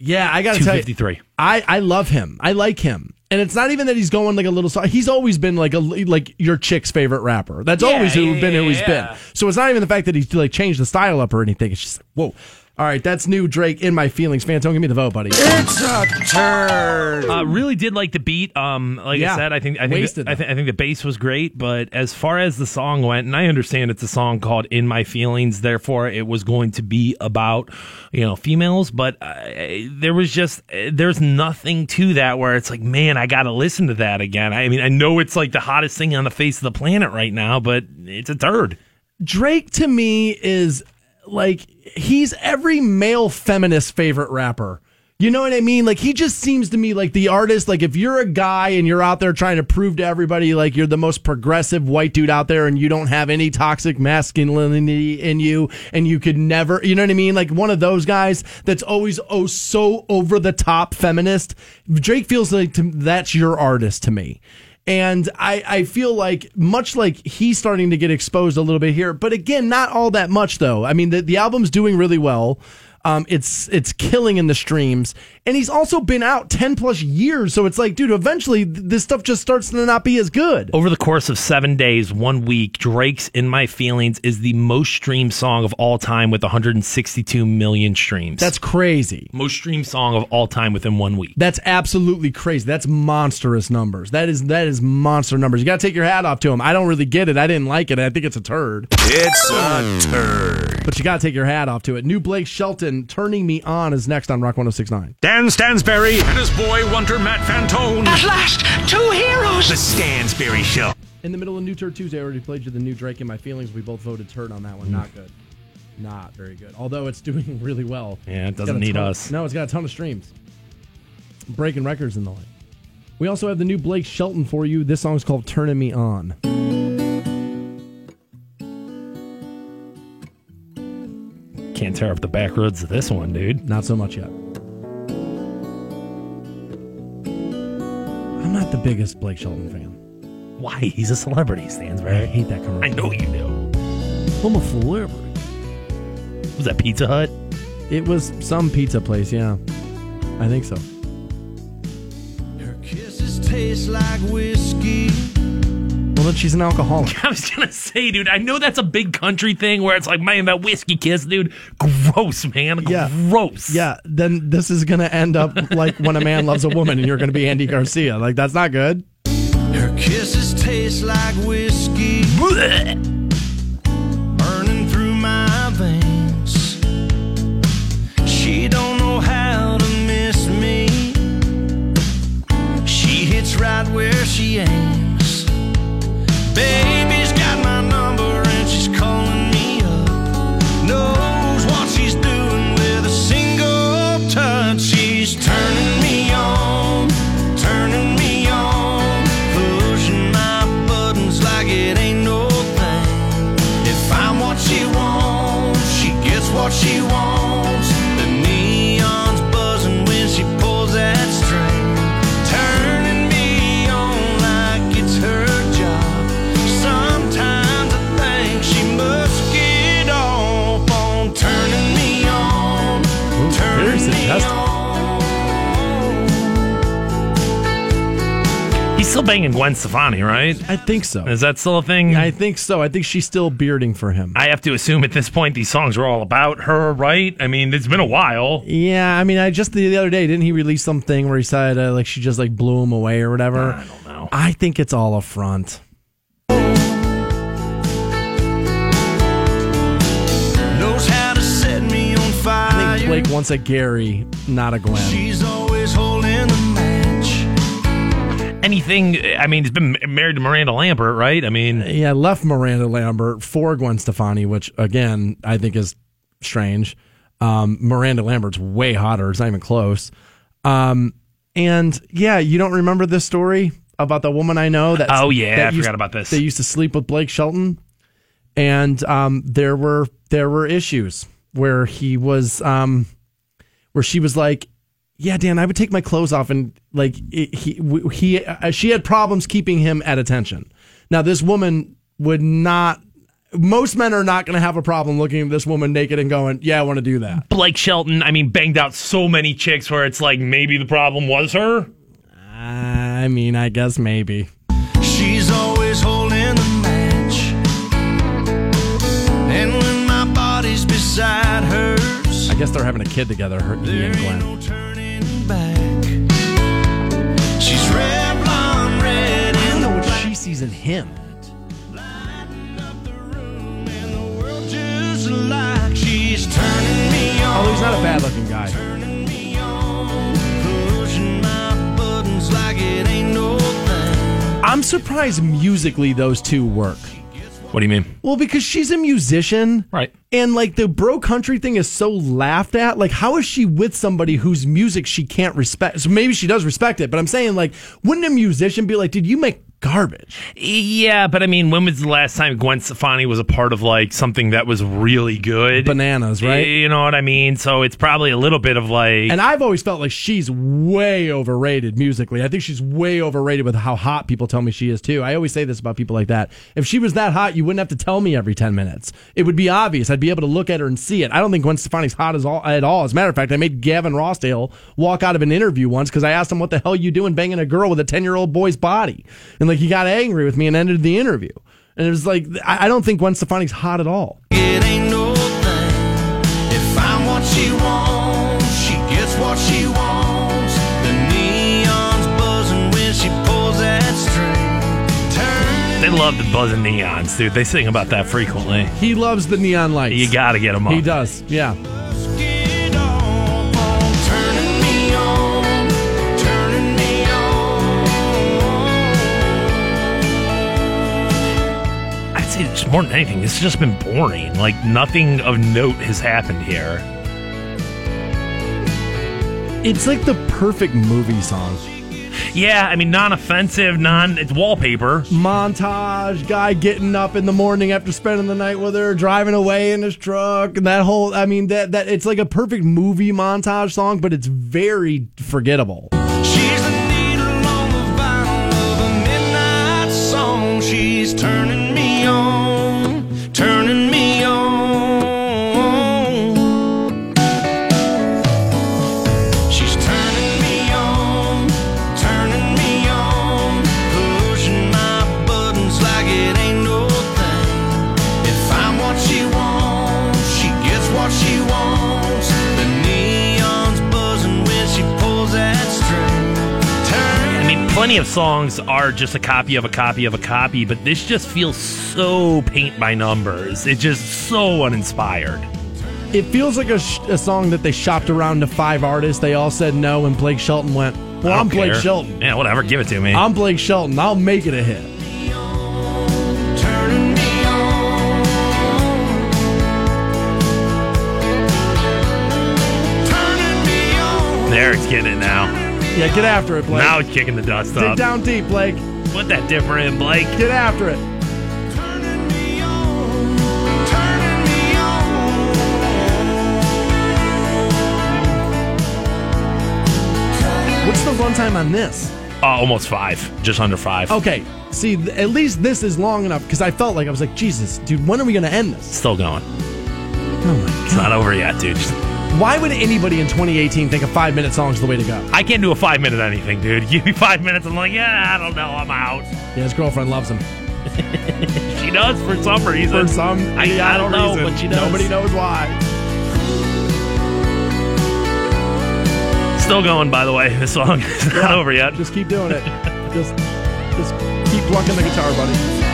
Yeah, I gotta tell you, I I love him. I like him, and it's not even that he's going like a little. He's always been like a like your chick's favorite rapper. That's Yeah, always who yeah, been who he's yeah. been. So it's not even the fact that he's like changed the style up or anything. It's just whoa. All right, that's new Drake in my feelings. Fantone, give me the vote, buddy. It's a turn. Uh, really did like the beat. Um, like Yeah. I said, I think I think Wasted, I, think I think the bass was great. But as far as the song went, and I understand it's a song called "In My Feelings," therefore it was going to be about you know females. But uh, there was just uh, there's nothing to that where it's like, man, I got to listen to that again. I mean, I know it's like the hottest thing on the face of the planet right now, but it's a turd. Drake to me is like he's every male feminist favorite rapper. You know what I mean? Like he just seems to me like the artist. Like if you're a guy and you're out there trying to prove to everybody like you're the most progressive white dude out there and you don't have any toxic masculinity in you and you could never, you know what I mean? Like one of those guys that's always oh so over the top feminist. Drake feels like to, that's your artist to me. And I, I feel like much like he's starting to get exposed a little bit here, but again, not all that much though. I mean, the, the album's doing really well. Um, it's it's killing in the streams, and he's also been out ten plus years. So it's like, dude, eventually this stuff just starts to not be as good. Over the course of seven days, one week, Drake's In My Feelings is the most streamed song of all time with 162 million streams. That's crazy. most streamed song of all time within one week. That's absolutely crazy. That's monstrous numbers. That is that is monster numbers. You got to take your hat off to him. I don't really get it. I didn't like it. I think it's a turd. It's a turd. But you got to take your hat off to it. New Blake Shelton, Turning Me On, is next on Rock 1069. Dan Stansbury and his boy Wonder Matt Fantone. At last, two heroes. The Stansbury Show. In the middle of New Turd Tuesday, I already played you the new Drake In My Feelings. We both voted turd on that one. Not mm. good. Not very good. Although it's doing really well. Yeah, it doesn't need ton- us. No, it's got a ton of streams. Breaking records in the like. We also have the new Blake Shelton for you. This song's called Turning Me On. Can't tear up the back roads of this one, dude. Not so much yet. I'm not the biggest Blake Shelton fan. Why? He's a celebrity, stand, right? I hate that commercial. I know you do. I'm a celebrity. Was that Pizza Hut? It was some pizza place, yeah. I think so. Kisses taste like whiskey. Well, then she's an alcoholic. I was gonna say, dude, I know that's a big country thing where it's like, man, that whiskey kiss, dude, gross, man, Yeah. gross. Yeah, then this is going to end up like when a man loves a woman and you're going to be Andy Garcia. Like, that's not good. Her kisses taste like whiskey. Burning through my veins. She don't know how to miss me. She hits right where she aims. Still banging Gwen Stefani, right? I think so. Is that still a thing? I think so. I think she's still bearding for him. I have to assume at this point these songs are all about her, right? I mean, it's been a while. yeah, I mean, I just the, the other day didn't he release something where he said uh, like she just like blew him away or whatever? I don't know. I think it's all a front. Knows how to set me on fire. I think Blake wants a Gary, not a Gwen. Anything. I mean, he's been married to Miranda Lambert, right? I mean, Yeah, left Miranda Lambert for Gwen Stefani, which again I think is strange. Um, Miranda Lambert's way hotter; it's not even close. Um, and yeah, you don't remember this story about the woman I know that? Oh, yeah, that I used- forgot about this. They used to sleep with Blake Shelton, and um, there were there were issues where he was um, where she was like, "Yeah, Dan, I would take my clothes off," and like it, he he uh, she had problems keeping him at attention. Now this woman would not. Most men are not going to have a problem looking at this woman naked and going, "Yeah, I want to do that." Blake Shelton. I mean, banged out so many chicks where it's like maybe the problem was her. I mean, I guess maybe. She's always holding the match. And when my body's beside hers, I guess they're having a kid together, her, he and Glenn. Me on. Oh, he's not a bad looking guy. Turning me on. Pushing my buttons like it ain't no thing. I'm surprised musically those two work. What do you mean? Well, because she's a musician. Right. And like the bro country thing is so laughed at. Like, how is she with somebody whose music she can't respect? So maybe she does respect it, but I'm saying, like, wouldn't a musician be like, did you make garbage? Yeah, but I mean, when was the last time Gwen Stefani was a part of like something that was really good? Bananas, right? You know what I mean? So it's probably a little bit of like. And I've always felt like she's way overrated musically. I think she's way overrated with how hot people tell me she is too. I always say this about people like that. If she was that hot, you wouldn't have to tell me every 10 minutes. It would be obvious. I'd be able to look at her and see it. I don't think Gwen Stefani's hot as all, at all. As a matter of fact, I made Gavin Rossdale walk out of an interview once because I asked him, what the hell you doing banging a girl with a 10 year old boy's body? And like, he got angry with me and ended the interview. And it was like, I I don't think Gwen Stefani's hot at all. It ain't no thing. If I'm what she wants, she gets what she wants. The neon's buzzing when she pulls that string. Turning they love the buzzing neons, dude. They sing about that frequently. He loves the neon lights. You got to get them up. He does. Yeah. Say just more than anything, this has just been boring. Like nothing of note has happened here. It's like the perfect movie song. Yeah, I mean, non-offensive, non. It's wallpaper. montage guy getting up in the morning after spending the night with her driving away in his truck and that whole i mean that that it's like a perfect movie montage song but it's very forgettable She's plenty of songs are just a copy of a copy of a copy, but this just feels so paint by numbers. It's just so uninspired. it feels like a, sh- a song that they shopped around to five artists they all said no and blake shelton went well I i'm blake care. shelton Yeah, whatever. Give it to me. i'm blake shelton i'll make it a hit turning me on. Turning me on. there, it's getting it now. Yeah get after it blake Now it's kicking the dust dig up. down deep blake Put that dipper in, Blake. get after it Turning me on. Turning me on. what's the runtime on this Uh, almost five, just under five. okay see th- at least this is long enough because i felt like i was like jesus dude when are we gonna end this Still going. oh my It's not over yet, dude. Why would anybody in 2018 think a five minute song is the way to go? I can't do a five minute anything, dude. Give me five minutes, I'm like, yeah, I don't know, I'm out. Yeah, his girlfriend loves him. She does for some reason. For some I, I don't know, reason. but she does. Nobody knows why. Still going, by the way. This song is not over yet. Just keep doing it. just, just keep plucking the guitar, buddy.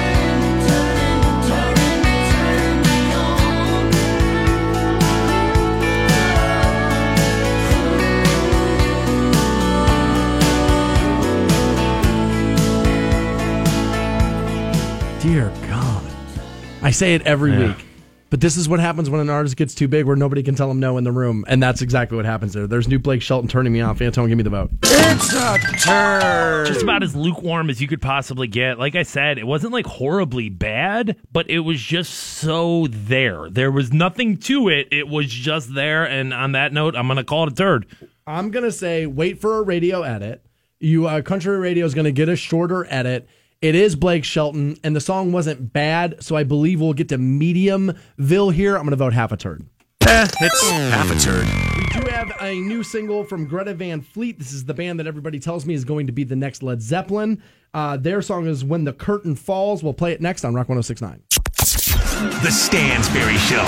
I say it every Yeah. week. But this is what happens when an artist gets too big where nobody can tell him no in the room. And that's exactly what happens there. There's new Blake Shelton turning me off. Anton, give me the vote. It's a turn. Just about as lukewarm as you could possibly get. Like I said, it wasn't like horribly bad, but it was just so there. There was nothing to it. It was just there. And on that note, I'm going to call it a turd. I'm going to say wait for a radio edit. You uh, Country radio is going to get a shorter edit. It is Blake Shelton, and the song wasn't bad, so I believe we'll get to Mediumville here. I'm going to vote half a turd. Eh, it's half a turd. We do have a new single from Greta Van Fleet. This is the band that everybody tells me is going to be the next Led Zeppelin. Uh, their song is When the Curtain Falls. We'll play it next on Rock 1069. The Stansbury Show.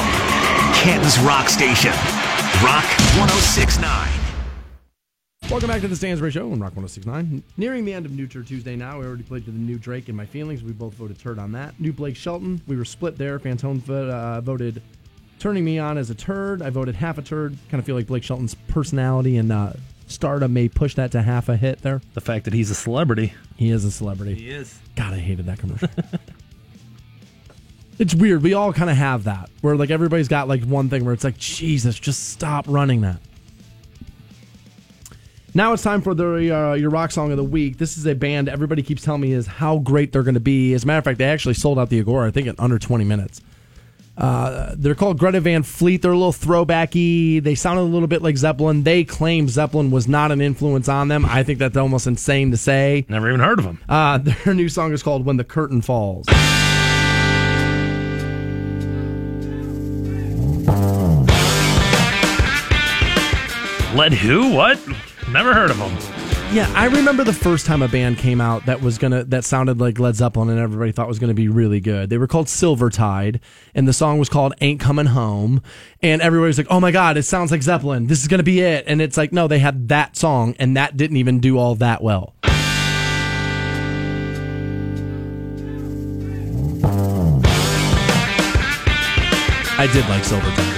Canton's Rock Station. Rock 1069. Welcome back to the Stansbury Show on Rock 1069. Nearing the end of New Turd Tuesday now. We already played to the new Drake In My Feelings. We both voted turd on that. New Blake Shelton. We were split there. Fantone uh, voted Turning Me On as a turd. I voted half a turd. Kind of feel like Blake Shelton's personality and uh, stardom may push that to half a hit there. The fact that he's a celebrity. He is a celebrity. He is. God, I hated that commercial. it's weird. We all kind of have that where like everybody's got like one thing where it's like, Jesus, just stop running that. Now it's time for the uh, your rock song of the week. This is a band everybody keeps telling me is how great they're going to be. As a matter of fact, they actually sold out the Agora, I think, in under 20 minutes. Uh, they're called Greta Van Fleet. They're a little throwbacky. They sounded a little bit like Zeppelin. They claim Zeppelin was not an influence on them. I think that's almost insane to say. Never even heard of them. Uh, their new song is called When the Curtain Falls. Led who? What? Never heard of them. Yeah, I remember the first time a band came out that was gonna that sounded like Led Zeppelin and everybody thought was gonna be really good. They were called Silvertide, and the song was called "Ain't Coming Home," and everybody was like, "Oh my god, it sounds like Zeppelin. This is gonna be it." And it's like, no, they had that song, and that didn't even do all that well. I did like Silvertide.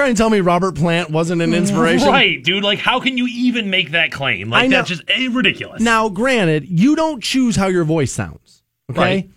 Trying to tell me Robert Plant wasn't an inspiration? Right, dude. Like, how can you even make that claim? Like, that's just eh, ridiculous. Now, granted, you don't choose how your voice sounds. Okay. Right.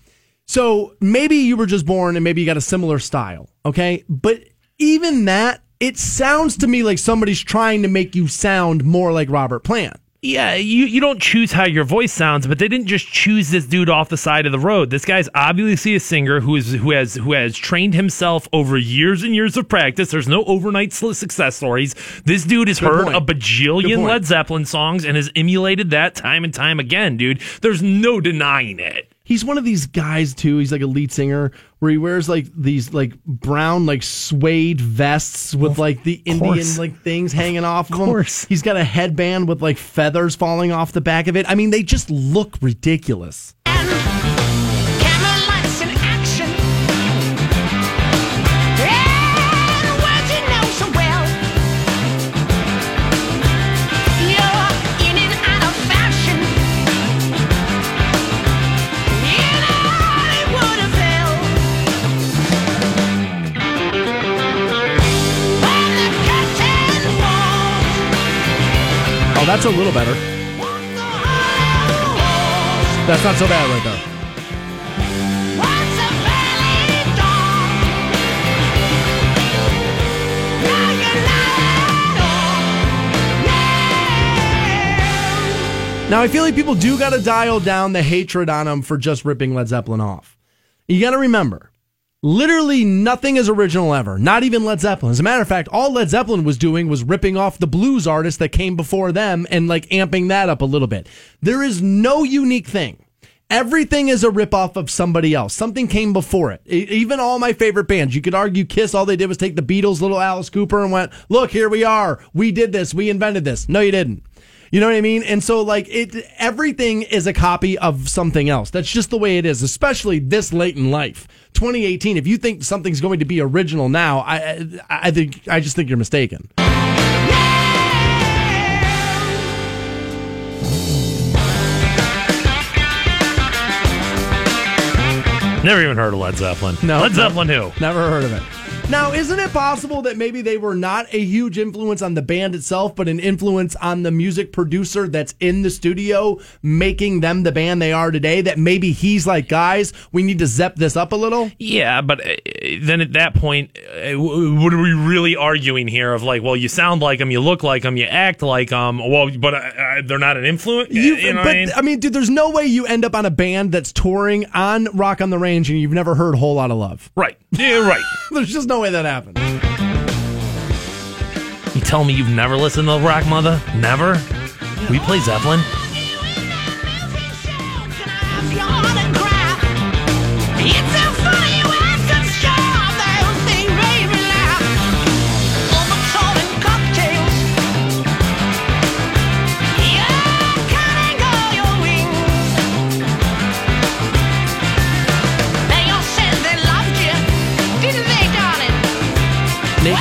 So maybe you were just born and maybe you got a similar style. Okay. But even that, it sounds to me like somebody's trying to make you sound more like Robert Plant. Yeah, you, you don't choose how your voice sounds, but they didn't just choose this dude off the side of the road. This guy's obviously a singer who is who has who has trained himself over years and years of practice. There's no overnight success stories. This dude has Good heard point. a bajillion. Led Zeppelin songs and has emulated that time and time again, dude. There's no denying it. He's one of these guys too. He's like a lead singer where he wears like these like brown like suede vests with like the Indian like things hanging off of, him. course. He's got a headband with like feathers falling off the back of it. I mean, they just look ridiculous. That's a little better. That's not so bad right there. Now I feel like people do got to dial down the hatred on him for just ripping Led Zeppelin off. You got to remember, literally nothing is original ever. Not even Led Zeppelin. As a matter of fact, all Led Zeppelin was doing was ripping off the blues artists that came before them and like amping that up a little bit. There is no unique thing. Everything is a ripoff of somebody else. Something came before it. Even all my favorite bands. You could argue Kiss, all they did was take the Beatles, little Alice Cooper, and went, look, here we are. We did this. We invented this. No, you didn't. You know what I mean? And so like it everything is a copy of something else. That's just the way it is, especially this late in life. 2018, if you think something's going to be original now, I I think I just think you're mistaken. Never even heard of Led Zeppelin. No. Led Zeppelin who? Never heard of it. Now, isn't it possible that maybe they were not a huge influence on the band itself, but an influence on the music producer that's in the studio making them the band they are today? That maybe he's like, guys, we need to zep this up a little? Yeah, but uh, then at that point, uh, what are we really arguing here? Of like, well, you sound like them, you look like them, you act like them. Well, but uh, uh, they're not an influence. You, You, know but what I mean? dude, there's no way you end up on a band that's touring on Rock on the Range and you've never heard a "Whole Lot of Love." Right? Yeah, right. there's just no way that happens. You tell me you've never listened to Rock Mother? Never? We play Zeppelin.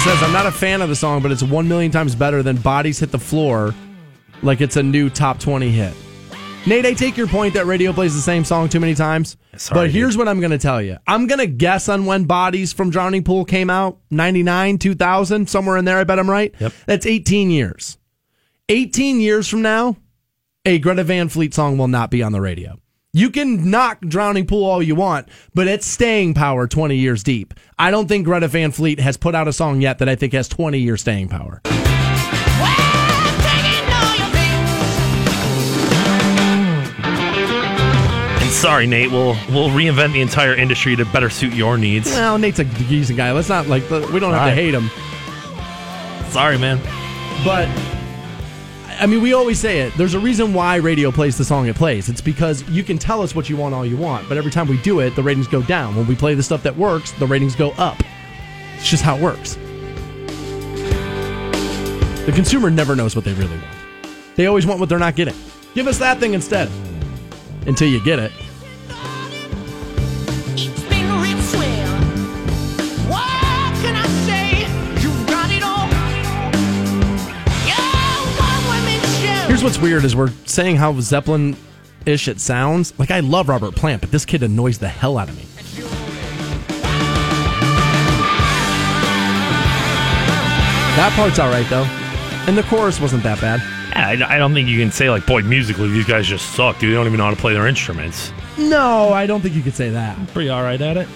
Says, I'm not a fan of the song, but it's one million times better than Bodies Hit the Floor, like it's a new top 20 hit. Nate, I take your point that radio plays the same song too many times. Sorry, but here's what I'm going to tell you. I'm going to guess on when Bodies from Drowning Pool came out 99, 2000, somewhere in there. I bet I'm right. Yep. That's 18 years. 18 years from now, a Greta Van Fleet song will not be on the radio. You can knock Drowning Pool all you want, but it's staying power 20 years deep. I don't think Greta Van Fleet has put out a song yet that I think has 20 years staying power. And sorry, Nate, we'll we'll reinvent the entire industry to better suit your needs. Well, Nate's a geezing guy. Let's not like, we don't have Right. to hate him. Sorry, man. But I mean, we always say it. There's a reason why radio plays the song it plays. It's because you can tell us what you want all you want, but every time we do it, the ratings go down. When we play the stuff that works, the ratings go up. It's just how it works. The consumer never knows what they really want. They always want what they're not getting. Give us that thing instead. Until you get it. Here's what's weird is we're saying how Zeppelin ish it sounds. Like I love Robert Plant, but this kid annoys the hell out of me. That part's all right though, and the chorus wasn't that bad. Yeah, I, I don't think you can say like, boy, musically these guys just suck, dude. They don't even know how to play their instruments. No, I don't think you could say that. Pretty all right at it.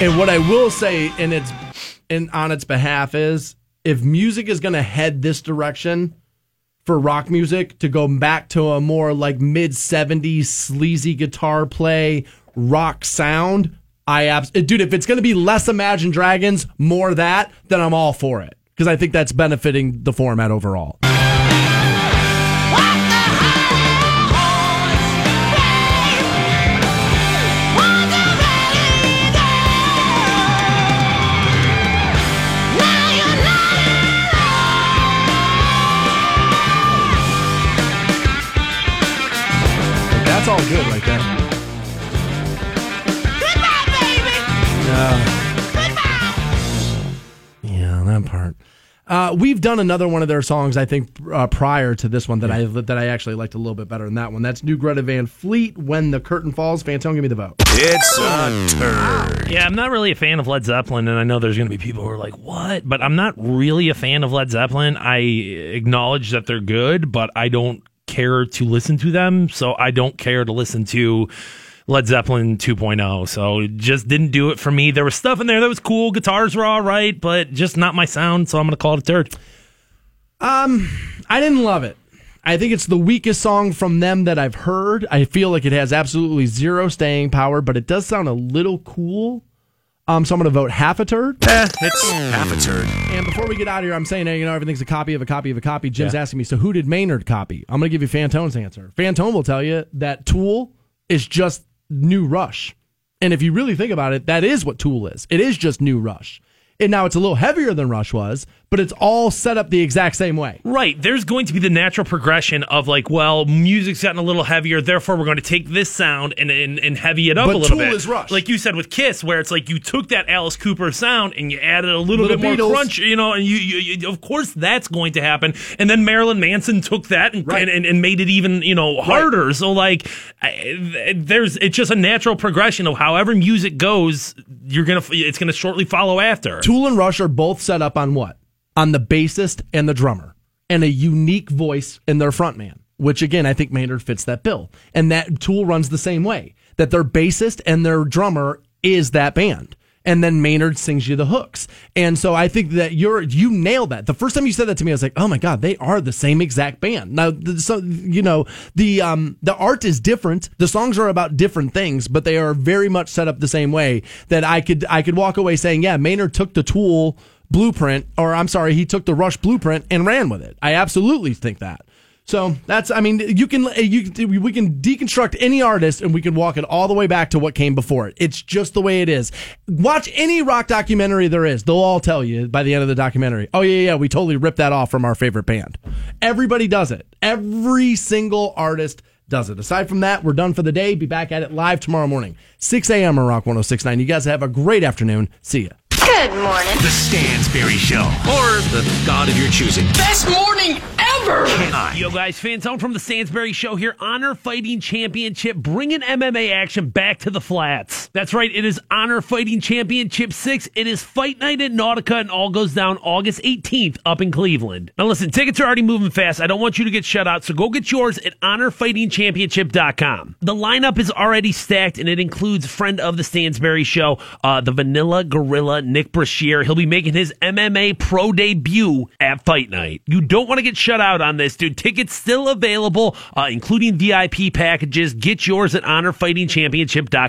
And what I will say in its in on its behalf is if music is going to head this direction for rock music to go back to a more like mid 70s sleazy guitar play rock sound, I abs- eh, dude if it's going to be less Imagine Dragons, more that, then I'm all for it because I think that's benefiting the format overall. That's all good right there. Yeah, that part. Uh, we've done another one of their songs, I think, uh, prior to this one that I that I actually liked a little bit better than that one. That's New Greta Van Fleet. When the curtain falls, Fantone, give me the vote. It's a turd. Yeah, I'm not really a fan of Led Zeppelin, and I know there's going to be people who are like, "What?" But I'm not really a fan of Led Zeppelin. I acknowledge that they're good, but I don't care to listen to them. So I don't care to listen to Led Zeppelin 2.0. So it just didn't do it for me. There was stuff in there that was cool. Guitars were all right, but just not my sound. So I'm going to call it a turd. Um, I didn't love it. I think it's the weakest song from them that I've heard. I feel like it has absolutely zero staying power, but it does sound a little cool. Um, so I'm going to vote half a turd. Eh, it's half a turd. And before we get out of here, I'm saying, hey, you know, everything's a copy of a copy of a copy. Jim's Yeah. asking me, so who did Maynard copy? I'm going to give you Fantone's answer. Fantone will tell you that Tool is just new Rush. And if you really think about it, that is what Tool is. It is just new Rush. And now it's a little heavier than Rush was, but it's all set up the exact same way. Right. There's going to be the natural progression of like, well, music's gotten a little heavier, therefore we're going to take this sound and and, and heavy it up But a little Tool bit. is Rush. Like you said with Kiss, where it's like you took that Alice Cooper sound and you added a little, Little bit more crunch, you know, and you, you, you of course that's going to happen. And then Marilyn Manson took that and and, and, and made it even you know harder. So like, I- there's it's just a natural progression of however music goes, you're gonna it's gonna shortly follow after. Tool and Rush are both set up on what? On the bassist and the drummer, and a unique voice in their frontman. Which again, I think Maynard fits that bill, and that Tool runs the same way. That their bassist and their drummer is that band, and then Maynard sings you the hooks. And so I think that you're you nailed that. The first time you said that to me, I was like, oh my god, they are the same exact band. Now, so you know the um the art is different. The songs are about different things, but they are very much set up the same way. That I could I could walk away saying, yeah, Maynard took the Tool blueprint, or I'm sorry, he took the Rush blueprint and ran with it. I absolutely think that. So that's, I mean, you can, uh, you, we can deconstruct any artist and we can walk it all the way back to what came before it. It's just the way it is. Watch any rock documentary there is. They'll all tell you by the end of the documentary, oh, yeah, yeah, we totally ripped that off from our favorite band. Everybody does it. Every single artist does it. Aside from that, we're done for the day. Be back at it live tomorrow morning, 6 a.m. on Rock 1069. You guys have a great afternoon. See ya. Good morning. The Stansbury Show. Or the God of your choosing. Best morning ever. Can I? Yo, guys, Fantone from the Stansbury Show here. Honor Fighting Championship, bringing MMA action back to the flats. That's right, it is Honor Fighting Championship 6. It is Fight Night at Nautica, and all goes down August 18th up in Cleveland. Now, listen, tickets are already moving fast. I don't want you to get shut out, so go get yours at honorfightingchampionship.com. The lineup is already stacked, and it includes friend of the Stansbury Show, uh, the Vanilla Gorilla, Nick Brashear. He'll be making his MMA pro debut at Fight Night. You don't want to get shut out on this, dude. Tickets still available, uh, including VIP packages. Get yours at honorfightingchampionship.com.